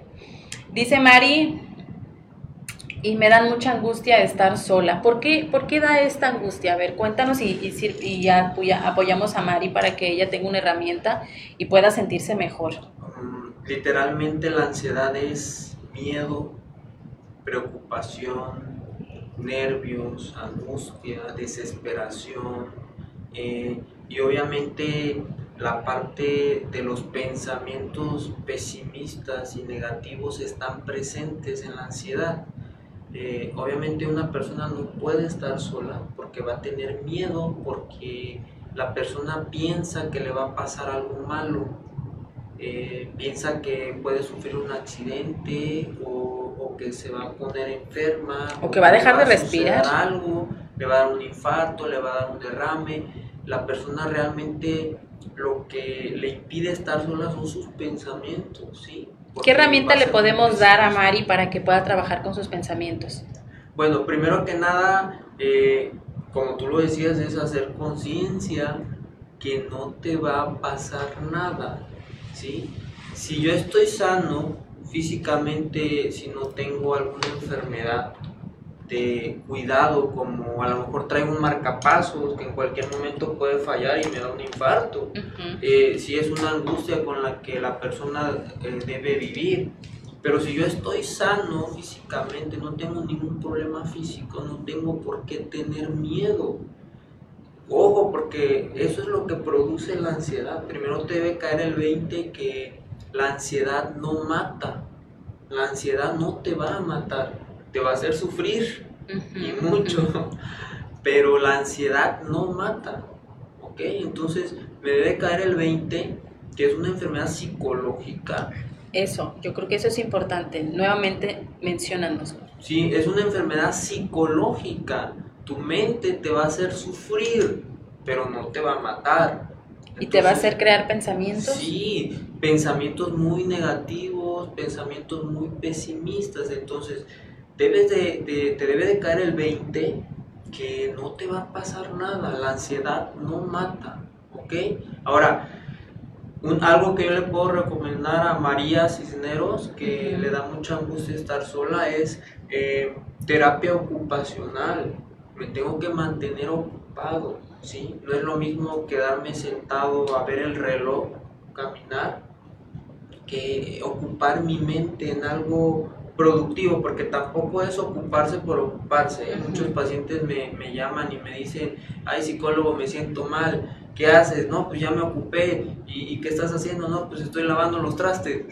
Dice Mari, y me dan mucha angustia estar sola. ¿Por qué, ¿Por qué da esta angustia? A ver, cuéntanos y, y, ya apoyamos a Mari para que ella tenga una herramienta y pueda sentirse mejor. Literalmente la ansiedad es miedo, preocupación, nervios, angustia, desesperación eh, y obviamente la parte de los pensamientos pesimistas y negativos están presentes en la ansiedad. Eh, obviamente una persona no puede estar sola porque va a tener miedo, porque la persona piensa que le va a pasar algo malo, eh, piensa que puede sufrir un accidente o que se va a poner enferma. O que va a dejar de respirar. Algo, le va a dar un infarto, le va a dar un derrame. La persona realmente lo que le impide estar sola son sus pensamientos, ¿sí? ¿Qué herramienta le podemos dar a Mari para que pueda trabajar con sus pensamientos? Bueno, primero que nada, eh, como tú lo decías, es hacer conciencia que no te va a pasar nada, ¿sí? Si yo estoy sano, físicamente si no tengo alguna enfermedad de cuidado, como a lo mejor traigo un marcapasos que en cualquier momento puede fallar y me da un infarto, eh, si es una angustia con la que la persona eh, debe vivir. Pero si yo estoy sano físicamente, no tengo ningún problema físico, no tengo por qué tener miedo. Ojo, porque eso es lo que produce la ansiedad. Primero te debe caer el 20 que la ansiedad no mata, la ansiedad no te va a matar. te va a hacer sufrir y mucho, [laughs] pero la ansiedad no mata, ¿ok? Entonces me debe caer el 20, que es una enfermedad psicológica. Eso, yo creo que eso es importante. Nuevamente, mencionanos. Sí, es una enfermedad psicológica. Tu mente te va a hacer sufrir, pero no te va a matar. ¿Y te va a hacer crear pensamientos? Sí, pensamientos muy negativos, pensamientos muy pesimistas. Entonces, debes de, te debe de caer el 20 que no te va a pasar nada. La ansiedad no mata, ¿ok? Ahora, un, algo que yo le puedo recomendar a María Cisneros, que le da mucha angustia estar sola, es eh, terapia ocupacional. Me tengo que mantener ocupado, ¿sí? No es lo mismo quedarme sentado a ver el reloj, caminar, que ocupar mi mente en algo productivo, porque tampoco es ocuparse por ocuparse. Muchos pacientes me, me, llaman y me dicen, ay psicólogo, me siento mal, ¿qué haces? No, pues ya me ocupé, ¿y, qué estás haciendo? No, pues estoy lavando los trastes.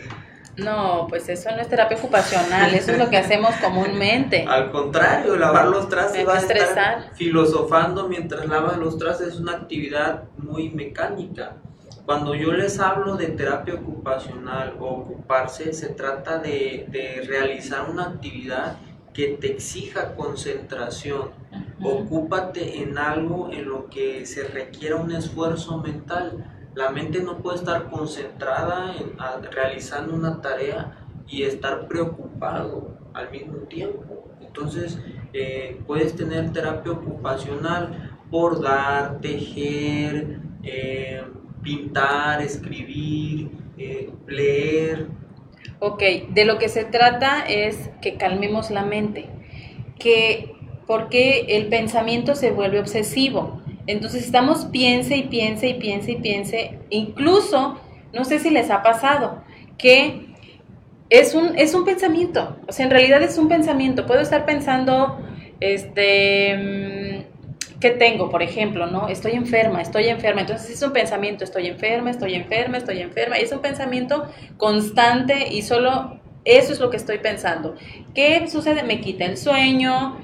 No, pues eso no es terapia ocupacional, eso es lo que hacemos [laughs] comúnmente. Al contrario, lavar los trastes va a estar filosofando mientras lavas los trastes es una actividad muy mecánica. Cuando yo les hablo de terapia ocupacional o ocuparse, se trata de, realizar una actividad que te exija concentración. Ocúpate en algo en lo que se requiera un esfuerzo mental. La mente no puede estar concentrada en realizando una tarea y estar preocupado al mismo tiempo. Entonces, eh, puedes tener terapia ocupacional, bordar, tejer, eh, pintar, escribir, eh, leer. Ok, de lo que se trata es que calmemos la mente, que porque el pensamiento se vuelve obsesivo. Entonces estamos piense y piense y piense y piense, incluso, no sé si les ha pasado, que es un, es un pensamiento, o sea, en realidad es un pensamiento. Puedo estar pensando, este, mm, ¿qué tengo? Por ejemplo, ¿no? Estoy enferma, estoy enferma. Entonces es un pensamiento, estoy enferma, estoy enferma, estoy enferma. Es un pensamiento constante y solo eso es lo que estoy pensando. ¿Qué sucede? Me quita el sueño,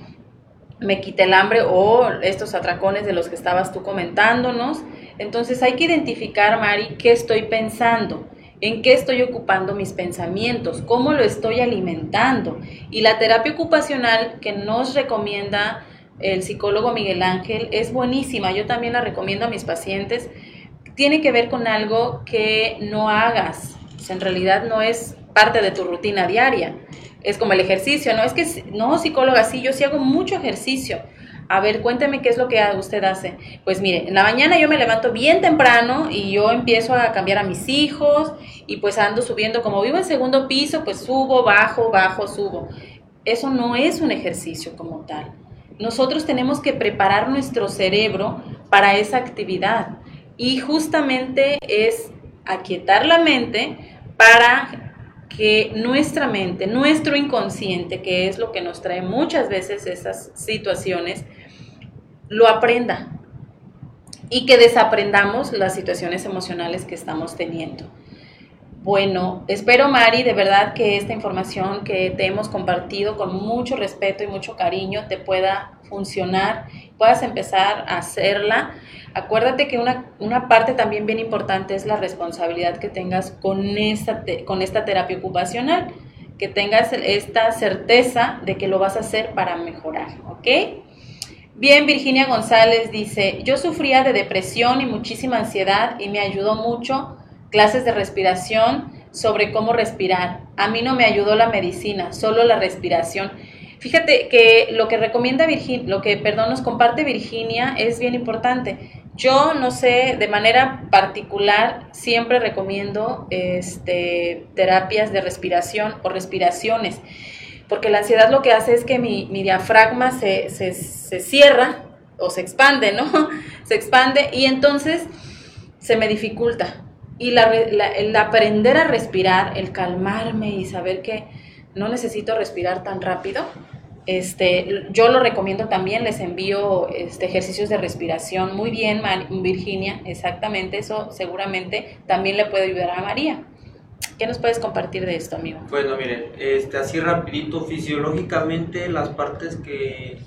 me quita el hambre o estos atracones de los que estabas tú comentándonos. Entonces hay que identificar, Mari, qué estoy pensando. ¿En qué estoy ocupando mis pensamientos? ¿Cómo lo estoy alimentando? Y la terapia ocupacional que nos recomienda el psicólogo Miguel Ángel, es buenísima, yo también la recomiendo a mis pacientes. Tiene que ver con algo que no hagas, en realidad no es parte de tu rutina diaria. Es como el ejercicio, ¿no? Es que, no, psicóloga, sí, yo sí hago mucho ejercicio. A ver, cuénteme qué es lo que usted hace. Pues mire, en la mañana yo me levanto bien temprano y yo empiezo a cambiar a mis hijos y pues ando subiendo, como vivo en segundo piso, pues subo, bajo, bajo, subo. Eso no es un ejercicio como tal. Nosotros tenemos que preparar nuestro cerebro para esa actividad y justamente es aquietar la mente para que nuestra mente, nuestro inconsciente, que es lo que nos trae muchas veces esas situaciones, lo aprenda y que desaprendamos las situaciones emocionales que estamos teniendo. Bueno, espero Mari, de verdad que esta información que te hemos compartido con mucho respeto y mucho cariño te pueda funcionar, puedas empezar a hacerla. Acuérdate que una, una parte también bien importante es la responsabilidad que tengas con esta, con esta terapia ocupacional, que tengas esta certeza de que lo vas a hacer para mejorar, ¿ok? Bien, Virginia González dice, yo sufría de depresión y muchísima ansiedad y me ayudó mucho clases de respiración sobre cómo respirar. A mí no me ayudó la medicina, solo la respiración. Fíjate que lo que recomienda Virginia, lo que, perdón, nos comparte Virginia es bien importante. Yo no sé, de manera particular, siempre recomiendo este, terapias de respiración o respiraciones, porque la ansiedad lo que hace es que mi, diafragma se, se, se cierra o se expande, ¿no? [laughs] Se expande y entonces se me dificulta y el aprender a respirar, el calmarme y saber que no necesito respirar tan rápido, este, yo lo recomiendo también, les envío este, ejercicios de respiración. Muy bien, Virginia, exactamente eso seguramente también le puede ayudar a María. ¿Qué nos puedes compartir de esto, amigo? Bueno, miren, este, así rapidito, fisiológicamente las partes que,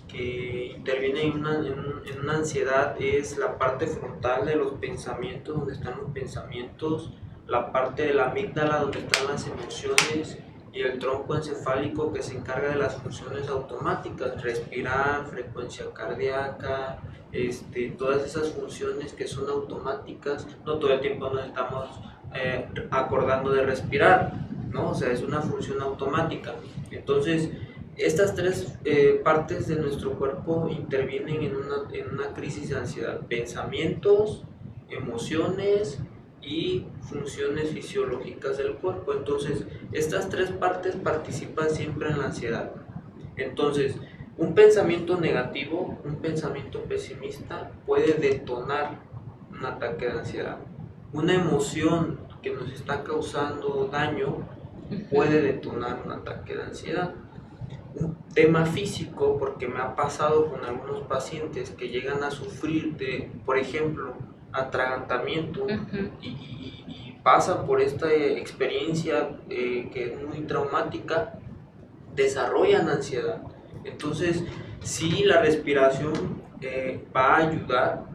intervienen en una, en una ansiedad es la parte frontal de los pensamientos, donde están los pensamientos, la parte de la amígdala, donde están las emociones, y el tronco encefálico que se encarga de las funciones automáticas, respirar, frecuencia cardíaca, este, todas esas funciones que son automáticas, no todo el tiempo nos estamos eh, acordando de respirar, ¿no? O sea, es una función automática. Entonces, estas tres eh, partes de nuestro cuerpo intervienen en una, en una crisis de ansiedad, pensamientos, emociones, y funciones fisiológicas del cuerpo. Entonces, estas tres partes participan siempre en la ansiedad. Entonces, un pensamiento negativo, un pensamiento pesimista puede detonar un ataque de ansiedad. Una emoción que nos está causando daño puede detonar un ataque de ansiedad. Un tema físico, porque me ha pasado con algunos pacientes que llegan a sufrir de, por ejemplo, atragantamiento y, pasa por esta experiencia eh, que es muy traumática, desarrollan ansiedad. Entonces, sí, la respiración eh, va a ayudar,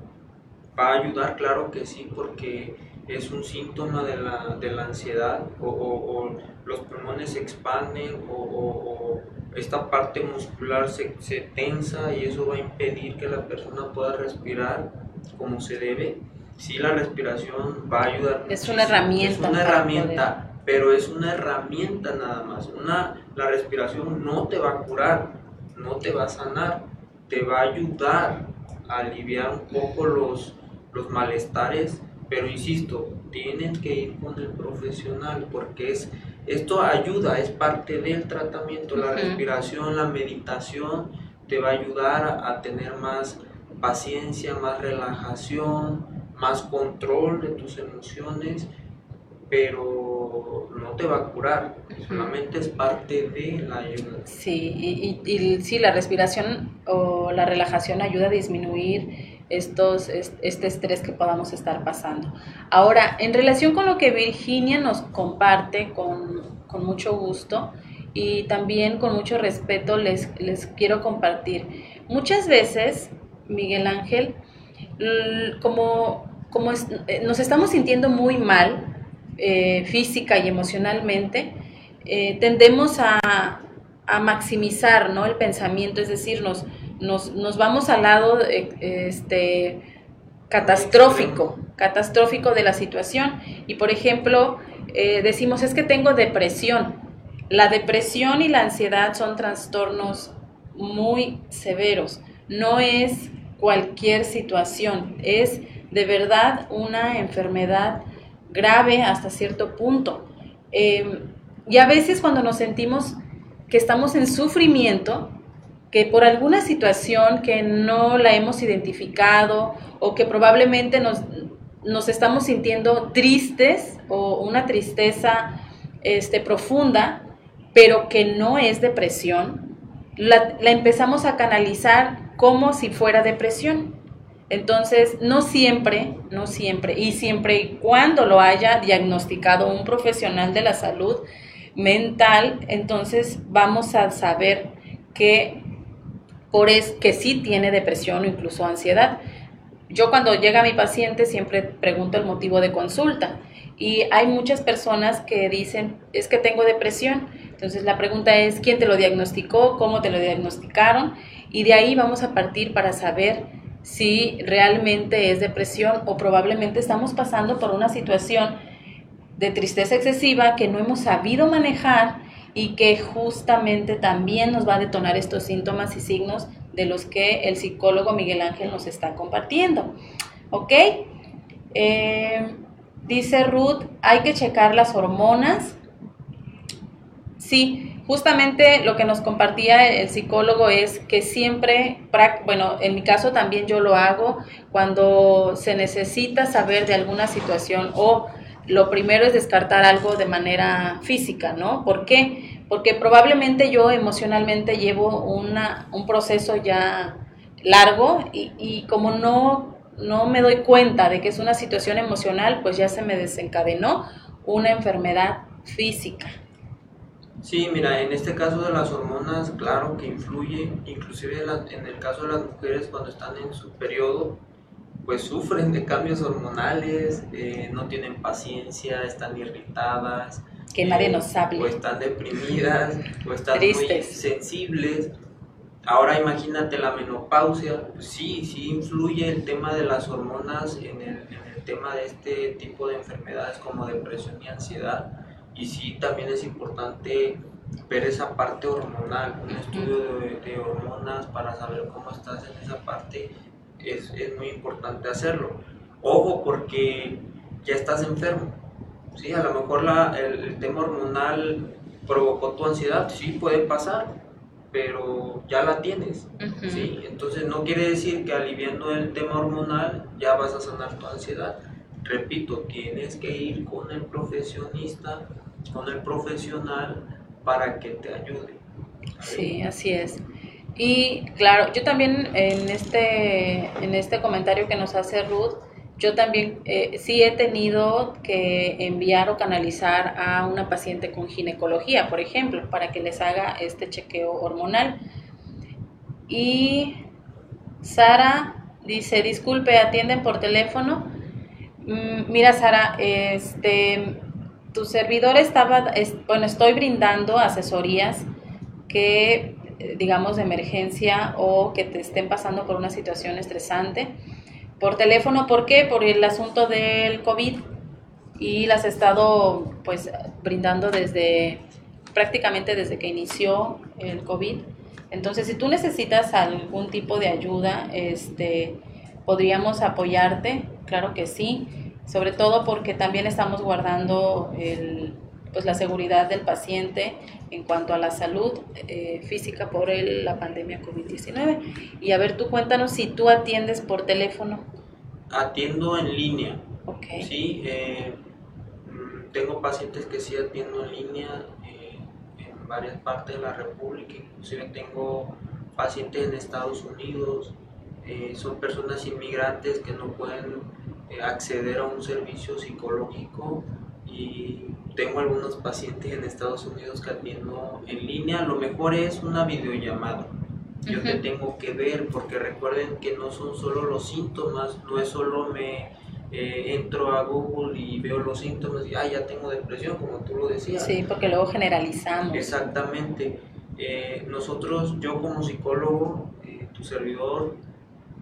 va a ayudar, claro que sí, porque es un síntoma de la, de la ansiedad o, los pulmones se expanden o, esta parte muscular se, se tensa y eso va a impedir que la persona pueda respirar como se debe. Sí, la respiración va a ayudar. Es una herramienta. Es una herramienta, pero es una herramienta nada más. Una, la respiración no te va a curar, no te va a sanar, te va a ayudar a aliviar un poco los, los malestares, pero insisto, tienen que ir con el profesional porque es esto ayuda, es parte del tratamiento. La respiración, la meditación te va a ayudar a tener más paciencia, más relajación, más control de tus emociones, pero no te va a curar, solamente es parte de la ayuda. Sí, y, sí, la respiración o la relajación ayuda a disminuir estos, este estrés que podamos estar pasando. Ahora, en relación con lo que Virginia nos comparte con, con mucho gusto y también con mucho respeto les, les quiero compartir. Muchas veces Miguel Ángel, como, como eh, nos estamos sintiendo muy mal eh, física y emocionalmente, eh, tendemos a, maximizar ¿no? el pensamiento, es decir, nos, nos, vamos al lado este, catastrófico, catastrófico de la situación. Y por ejemplo, decimos es que tengo depresión. La depresión y la ansiedad son trastornos muy severos. No es cualquier situación. Es de verdad una enfermedad grave hasta cierto punto. Em, y a veces cuando nos sentimos que estamos en sufrimiento, que por alguna situación que no la hemos identificado o que probablemente nos, nos estamos sintiendo tristes o una tristeza este, profunda, pero que no es depresión, la, la empezamos a canalizar como si fuera depresión. Entonces, no siempre, no siempre, y siempre y cuando lo haya diagnosticado un profesional de la salud mental, entonces vamos a saber que, por es, que sí tiene depresión o incluso ansiedad. Yo cuando llega mi paciente siempre pregunto el motivo de consulta y hay muchas personas que dicen, es que tengo depresión. Entonces la pregunta es, ¿quién te lo diagnosticó? ¿Cómo te lo diagnosticaron? y de ahí vamos a partir para saber si realmente es depresión o probablemente estamos pasando por una situación de tristeza excesiva que no hemos sabido manejar y que justamente también nos va a detonar estos síntomas y signos de los que el psicólogo Miguel Ángel nos está compartiendo. ¿Ok? Eh, dice Ruth, hay que checar las hormonas. Sí, justamente lo que nos compartía el psicólogo es que siempre, bueno, en mi caso también yo lo hago cuando se necesita saber de alguna situación o lo primero es descartar algo de manera física, ¿no? ¿Por qué? Porque probablemente yo emocionalmente llevo una, un proceso ya largo y, y como no, no me doy cuenta de que es una situación emocional, pues ya se me desencadenó una enfermedad física. Sí, mira, en este caso de las hormonas, claro que influye, inclusive en el caso de las mujeres cuando están en su periodo, pues sufren de cambios hormonales, eh, no tienen paciencia, están irritadas. Que nadie nos hable. O están deprimidas, o están muy sensibles. Ahora imagínate la menopausia, pues sí, sí influye el tema de las hormonas en el, en el tema de este tipo de enfermedades como depresión y ansiedad. Y sí, también es importante ver esa parte hormonal, un estudio de, de hormonas para saber cómo estás en esa parte es, es muy importante hacerlo. Ojo, porque ya estás enfermo. Sí, a lo mejor la, el, tema hormonal provocó tu ansiedad, sí, puede pasar, pero ya la tienes. ¿sí? Entonces no quiere decir que aliviando el tema hormonal ya vas a sanar tu ansiedad. Repito, tienes que ir con el profesionista, con el profesional para que te ayude. Sí, así es. Y claro, yo también en este, en este comentario que nos hace Ruth, yo también eh, sí he tenido que enviar o canalizar a una paciente con ginecología, por ejemplo, para que les haga este chequeo hormonal. Y Sara dice, disculpe, atienden por teléfono. Mm, mira, Sara, este, tu servidor estaba, bueno, estoy brindando asesorías que eh, digamos, de emergencia o que te estén pasando por una situación estresante. Por teléfono, ¿por qué? Por el asunto del COVID y las he estado pues brindando desde prácticamente desde que inició el COVID. Entonces, si tú necesitas algún tipo de ayuda, este, podríamos apoyarte, claro que sí, sobre todo porque también estamos guardando el, pues, la seguridad del paciente en cuanto a la salud eh, física por la pandemia COVID-19. Y a ver, tú cuéntanos si tú atiendes por teléfono. Atiendo en línea. Ok. Sí, eh, tengo pacientes que sí atiendo en línea eh, en varias partes de la República, inclusive tengo pacientes en Estados Unidos, son personas inmigrantes que no pueden acceder a un servicio psicológico y tengo algunos pacientes en Estados Unidos que atiendo en línea, lo mejor es una videollamada. Yo te tengo que ver porque recuerden que no son solo los síntomas, no es solo me eh, entro a Google y veo los síntomas y ah, ya tengo depresión, como tú lo decías. Sí, porque luego generalizamos. Exactamente. Eh, nosotros, yo como psicólogo, eh, tu servidor,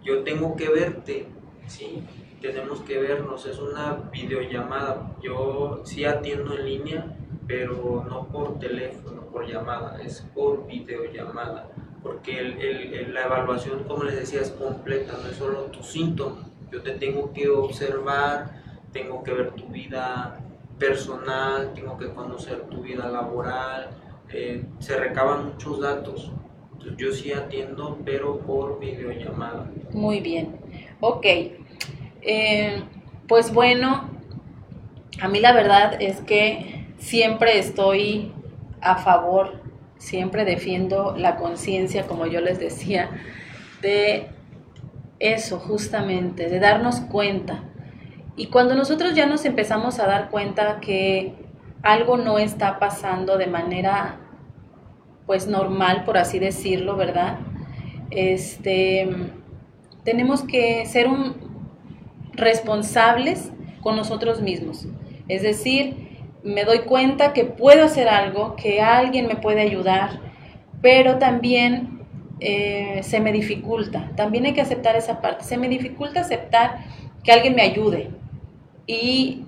yo tengo que verte, ¿sí? Tenemos que vernos, es una videollamada. Yo sí atiendo en línea, pero no por teléfono, por llamada, es por videollamada, porque el, la evaluación, como les decía, es completa, no es solo tu síntoma. Yo te tengo que observar, tengo que ver tu vida personal, tengo que conocer tu vida laboral, eh, se recaban muchos datos. yo sí atiendo, pero por videollamada. Muy bien. Ok, eh, pues bueno, a mí la verdad es que siempre estoy a favor, siempre defiendo la conciencia, como yo les decía, de eso justamente, de darnos cuenta. Y cuando nosotros ya nos empezamos a dar cuenta que algo no está pasando de manera pues normal, por así decirlo, ¿verdad? Este tenemos que ser un, responsables con nosotros mismos. Es decir, me doy cuenta que puedo hacer algo, que alguien me puede ayudar, pero también eh, se me dificulta. También hay que aceptar esa parte. Se me dificulta aceptar que alguien me ayude. Y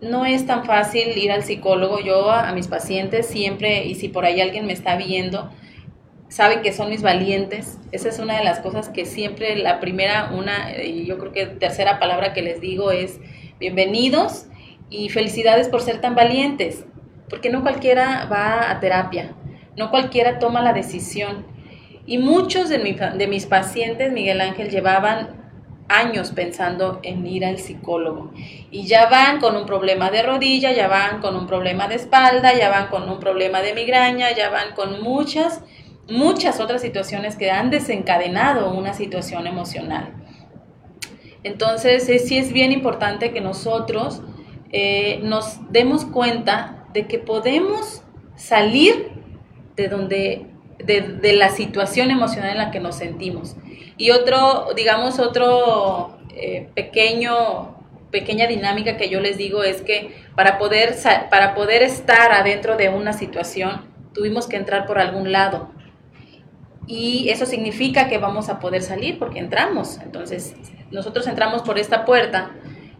no es tan fácil ir al psicólogo. Yo a, a mis pacientes siempre, y si por ahí alguien me está viendo, saben que son mis valientes. Esa es una de las cosas que siempre, la primera, una, y yo creo que tercera palabra que les digo es bienvenidos y felicidades por ser tan valientes, porque no cualquiera va a terapia, no cualquiera toma la decisión. Y muchos de, de mis pacientes, Miguel Ángel, llevaban años pensando en ir al psicólogo. Y ya van con un problema de rodilla, ya van con un problema de espalda, ya van con un problema de migraña, ya van con muchas muchas otras situaciones que han desencadenado una situación emocional. Entonces, sí es bien importante que nosotros eh, nos demos cuenta de que podemos salir de donde, de, la situación emocional en la que nos sentimos. Y otro, digamos, otro eh, pequeño, pequeña dinámica que yo les digo es que para poder, para poder estar adentro de una situación, tuvimos que entrar por algún lado. Y eso significa que vamos a poder salir porque entramos. Entonces, nosotros entramos por esta puerta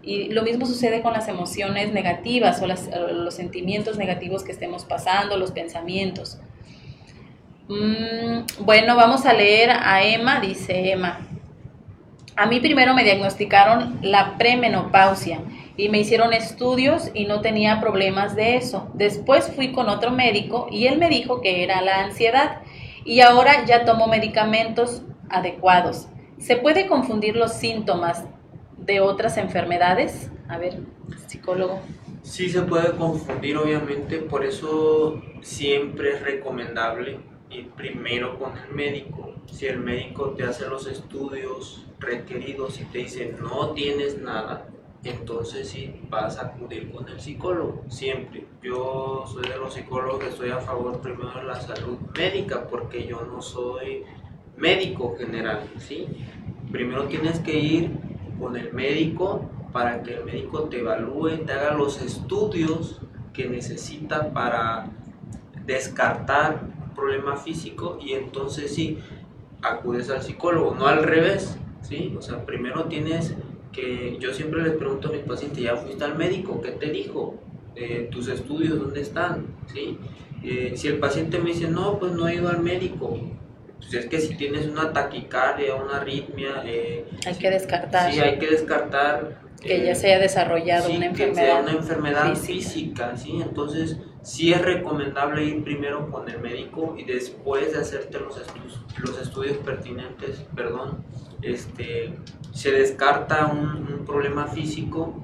y lo mismo sucede con las emociones negativas o, los sentimientos negativos que estemos pasando, los pensamientos. Mm, bueno, vamos a leer a Emma, dice Emma. A mí primero me diagnosticaron la premenopausia y me hicieron estudios y no tenía problemas de eso. Después fui con otro médico y él me dijo que era la ansiedad y ahora ya tomo medicamentos adecuados. ¿Se puede confundir los síntomas de otras enfermedades? A ver, psicólogo. Sí se puede confundir, obviamente, por eso siempre es recomendable ir primero con el médico. Si el médico te hace los estudios requeridos y te dice no tienes nada, entonces sí vas a acudir con el psicólogo, siempre. Yo soy de los psicólogos que estoy a favor primero de la salud médica porque yo no soy médico general, ¿sí? Primero tienes que ir con el médico para que el médico te evalúe, te haga los estudios que necesita para descartar un problema físico y entonces sí acudes al psicólogo, no al revés, ¿sí? O sea, primero tienes que, yo siempre les pregunto a mis pacientes, ¿ya fuiste al médico? ¿Qué te dijo? Eh, ¿Tus estudios dónde están? ¿Sí? Eh, si el paciente me dice, no, pues no he ido al médico, pues es que si tienes una taquicardia, una arritmia... Eh, hay que descartar. Sí, hay que descartar... Que ya se haya desarrollado una enfermedad. una enfermedad física. ¿sí? Entonces, sí es recomendable ir primero con el médico y después de hacerte los estudios, los estudios pertinentes, perdón, este, se descarta un, un problema físico,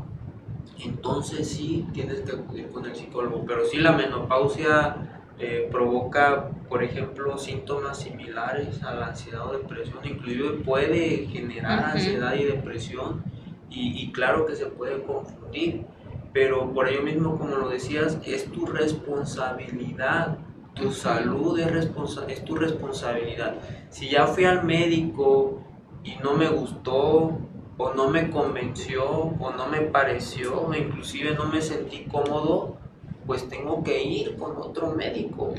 entonces sí tienes que acudir con el psicólogo. Pero sí la menopausia eh, provoca, por ejemplo, síntomas similares a la ansiedad o depresión, inclusive puede generar ansiedad y depresión y, claro que se puede confundir, pero por ello mismo, como lo decías, es tu responsabilidad, tu salud es, responsa es tu responsabilidad. Si ya fui al médico y no me gustó, o no me convenció, o no me pareció, o inclusive no me sentí cómodo, pues tengo que ir con otro médico,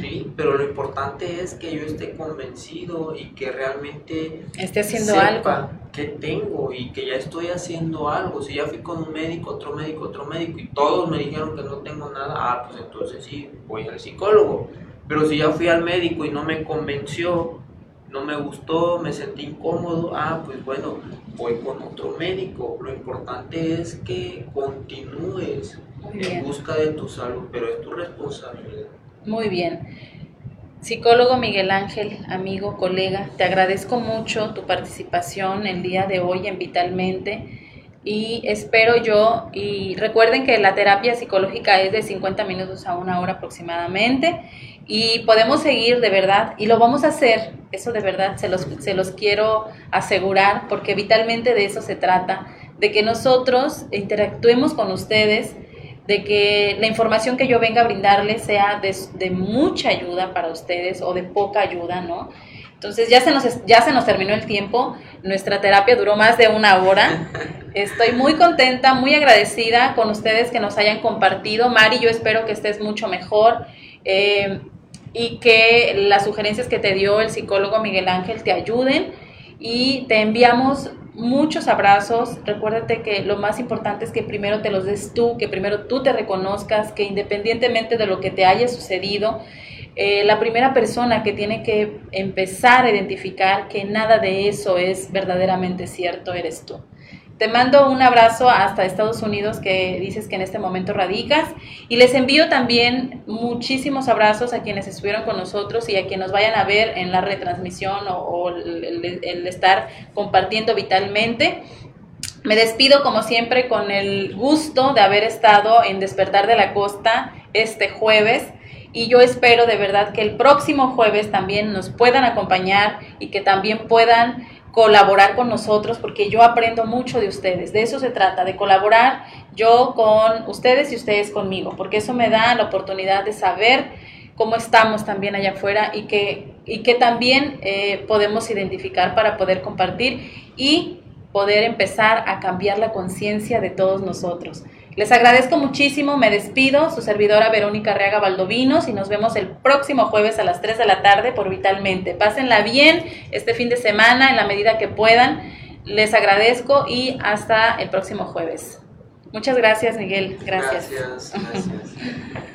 ¿sí? Pero lo importante es que yo esté convencido y que realmente esté haciendo algo que tengo y que ya estoy haciendo algo. Si ya fui con un médico, otro médico, otro médico y todos me dijeron que no tengo nada, ah, pues entonces sí, voy al psicólogo. Pero si ya fui al médico y no me convenció, no me gustó, me sentí incómodo, ah, pues bueno, voy con otro médico. Lo importante es que continúes en busca de tu salud, pero es tu responsabilidad. Muy bien. Psicólogo Miguel Ángel, amigo, colega, te agradezco mucho tu participación el día de hoy en Vitalmente y espero yo, y recuerden que la terapia psicológica es de 50 minutos a una hora aproximadamente y podemos seguir de verdad y lo vamos a hacer, eso de verdad se los, se los quiero asegurar porque vitalmente de eso se trata, de que nosotros interactuemos con ustedes de que la información que yo venga a brindarles sea de, mucha ayuda para ustedes o de poca ayuda, ¿no? Entonces ya se, nos, ya se nos terminó el tiempo, nuestra terapia duró más de una hora. Estoy muy contenta, muy agradecida con ustedes que nos hayan compartido. Mari, yo espero que estés mucho mejor eh, y que las sugerencias que te dio el psicólogo Miguel Ángel te ayuden y te enviamos muchos abrazos. Recuérdate que lo más importante es que primero te los des tú, que primero tú te reconozcas, que independientemente de lo que te haya sucedido, eh, la primera persona que tiene que empezar a identificar que nada de eso es verdaderamente cierto eres tú. Te mando un abrazo hasta Estados Unidos que dices que en este momento radicas y les envío también muchísimos abrazos a quienes estuvieron con nosotros y a quienes nos vayan a ver en la retransmisión o, el, estar compartiendo vitalmente. Me despido como siempre con el gusto de haber estado en Despertar de la Costa este jueves y yo espero de verdad que el próximo jueves también nos puedan acompañar y que también puedan colaborar con nosotros porque yo aprendo mucho de ustedes. De eso se trata, de colaborar yo con ustedes y ustedes conmigo, porque eso me da la oportunidad de saber cómo estamos también allá afuera y que, y que también eh, podemos identificar para poder compartir y poder empezar a cambiar la conciencia de todos nosotros. Les agradezco muchísimo, me despido, su servidora Verónica Reaga Valdovinos y nos vemos el próximo jueves a las 3 de la tarde por Vitalmente. Pásenla bien este fin de semana en la medida que puedan. Les agradezco y hasta el próximo jueves. Muchas gracias, Miguel. Gracias. Gracias, gracias. [laughs]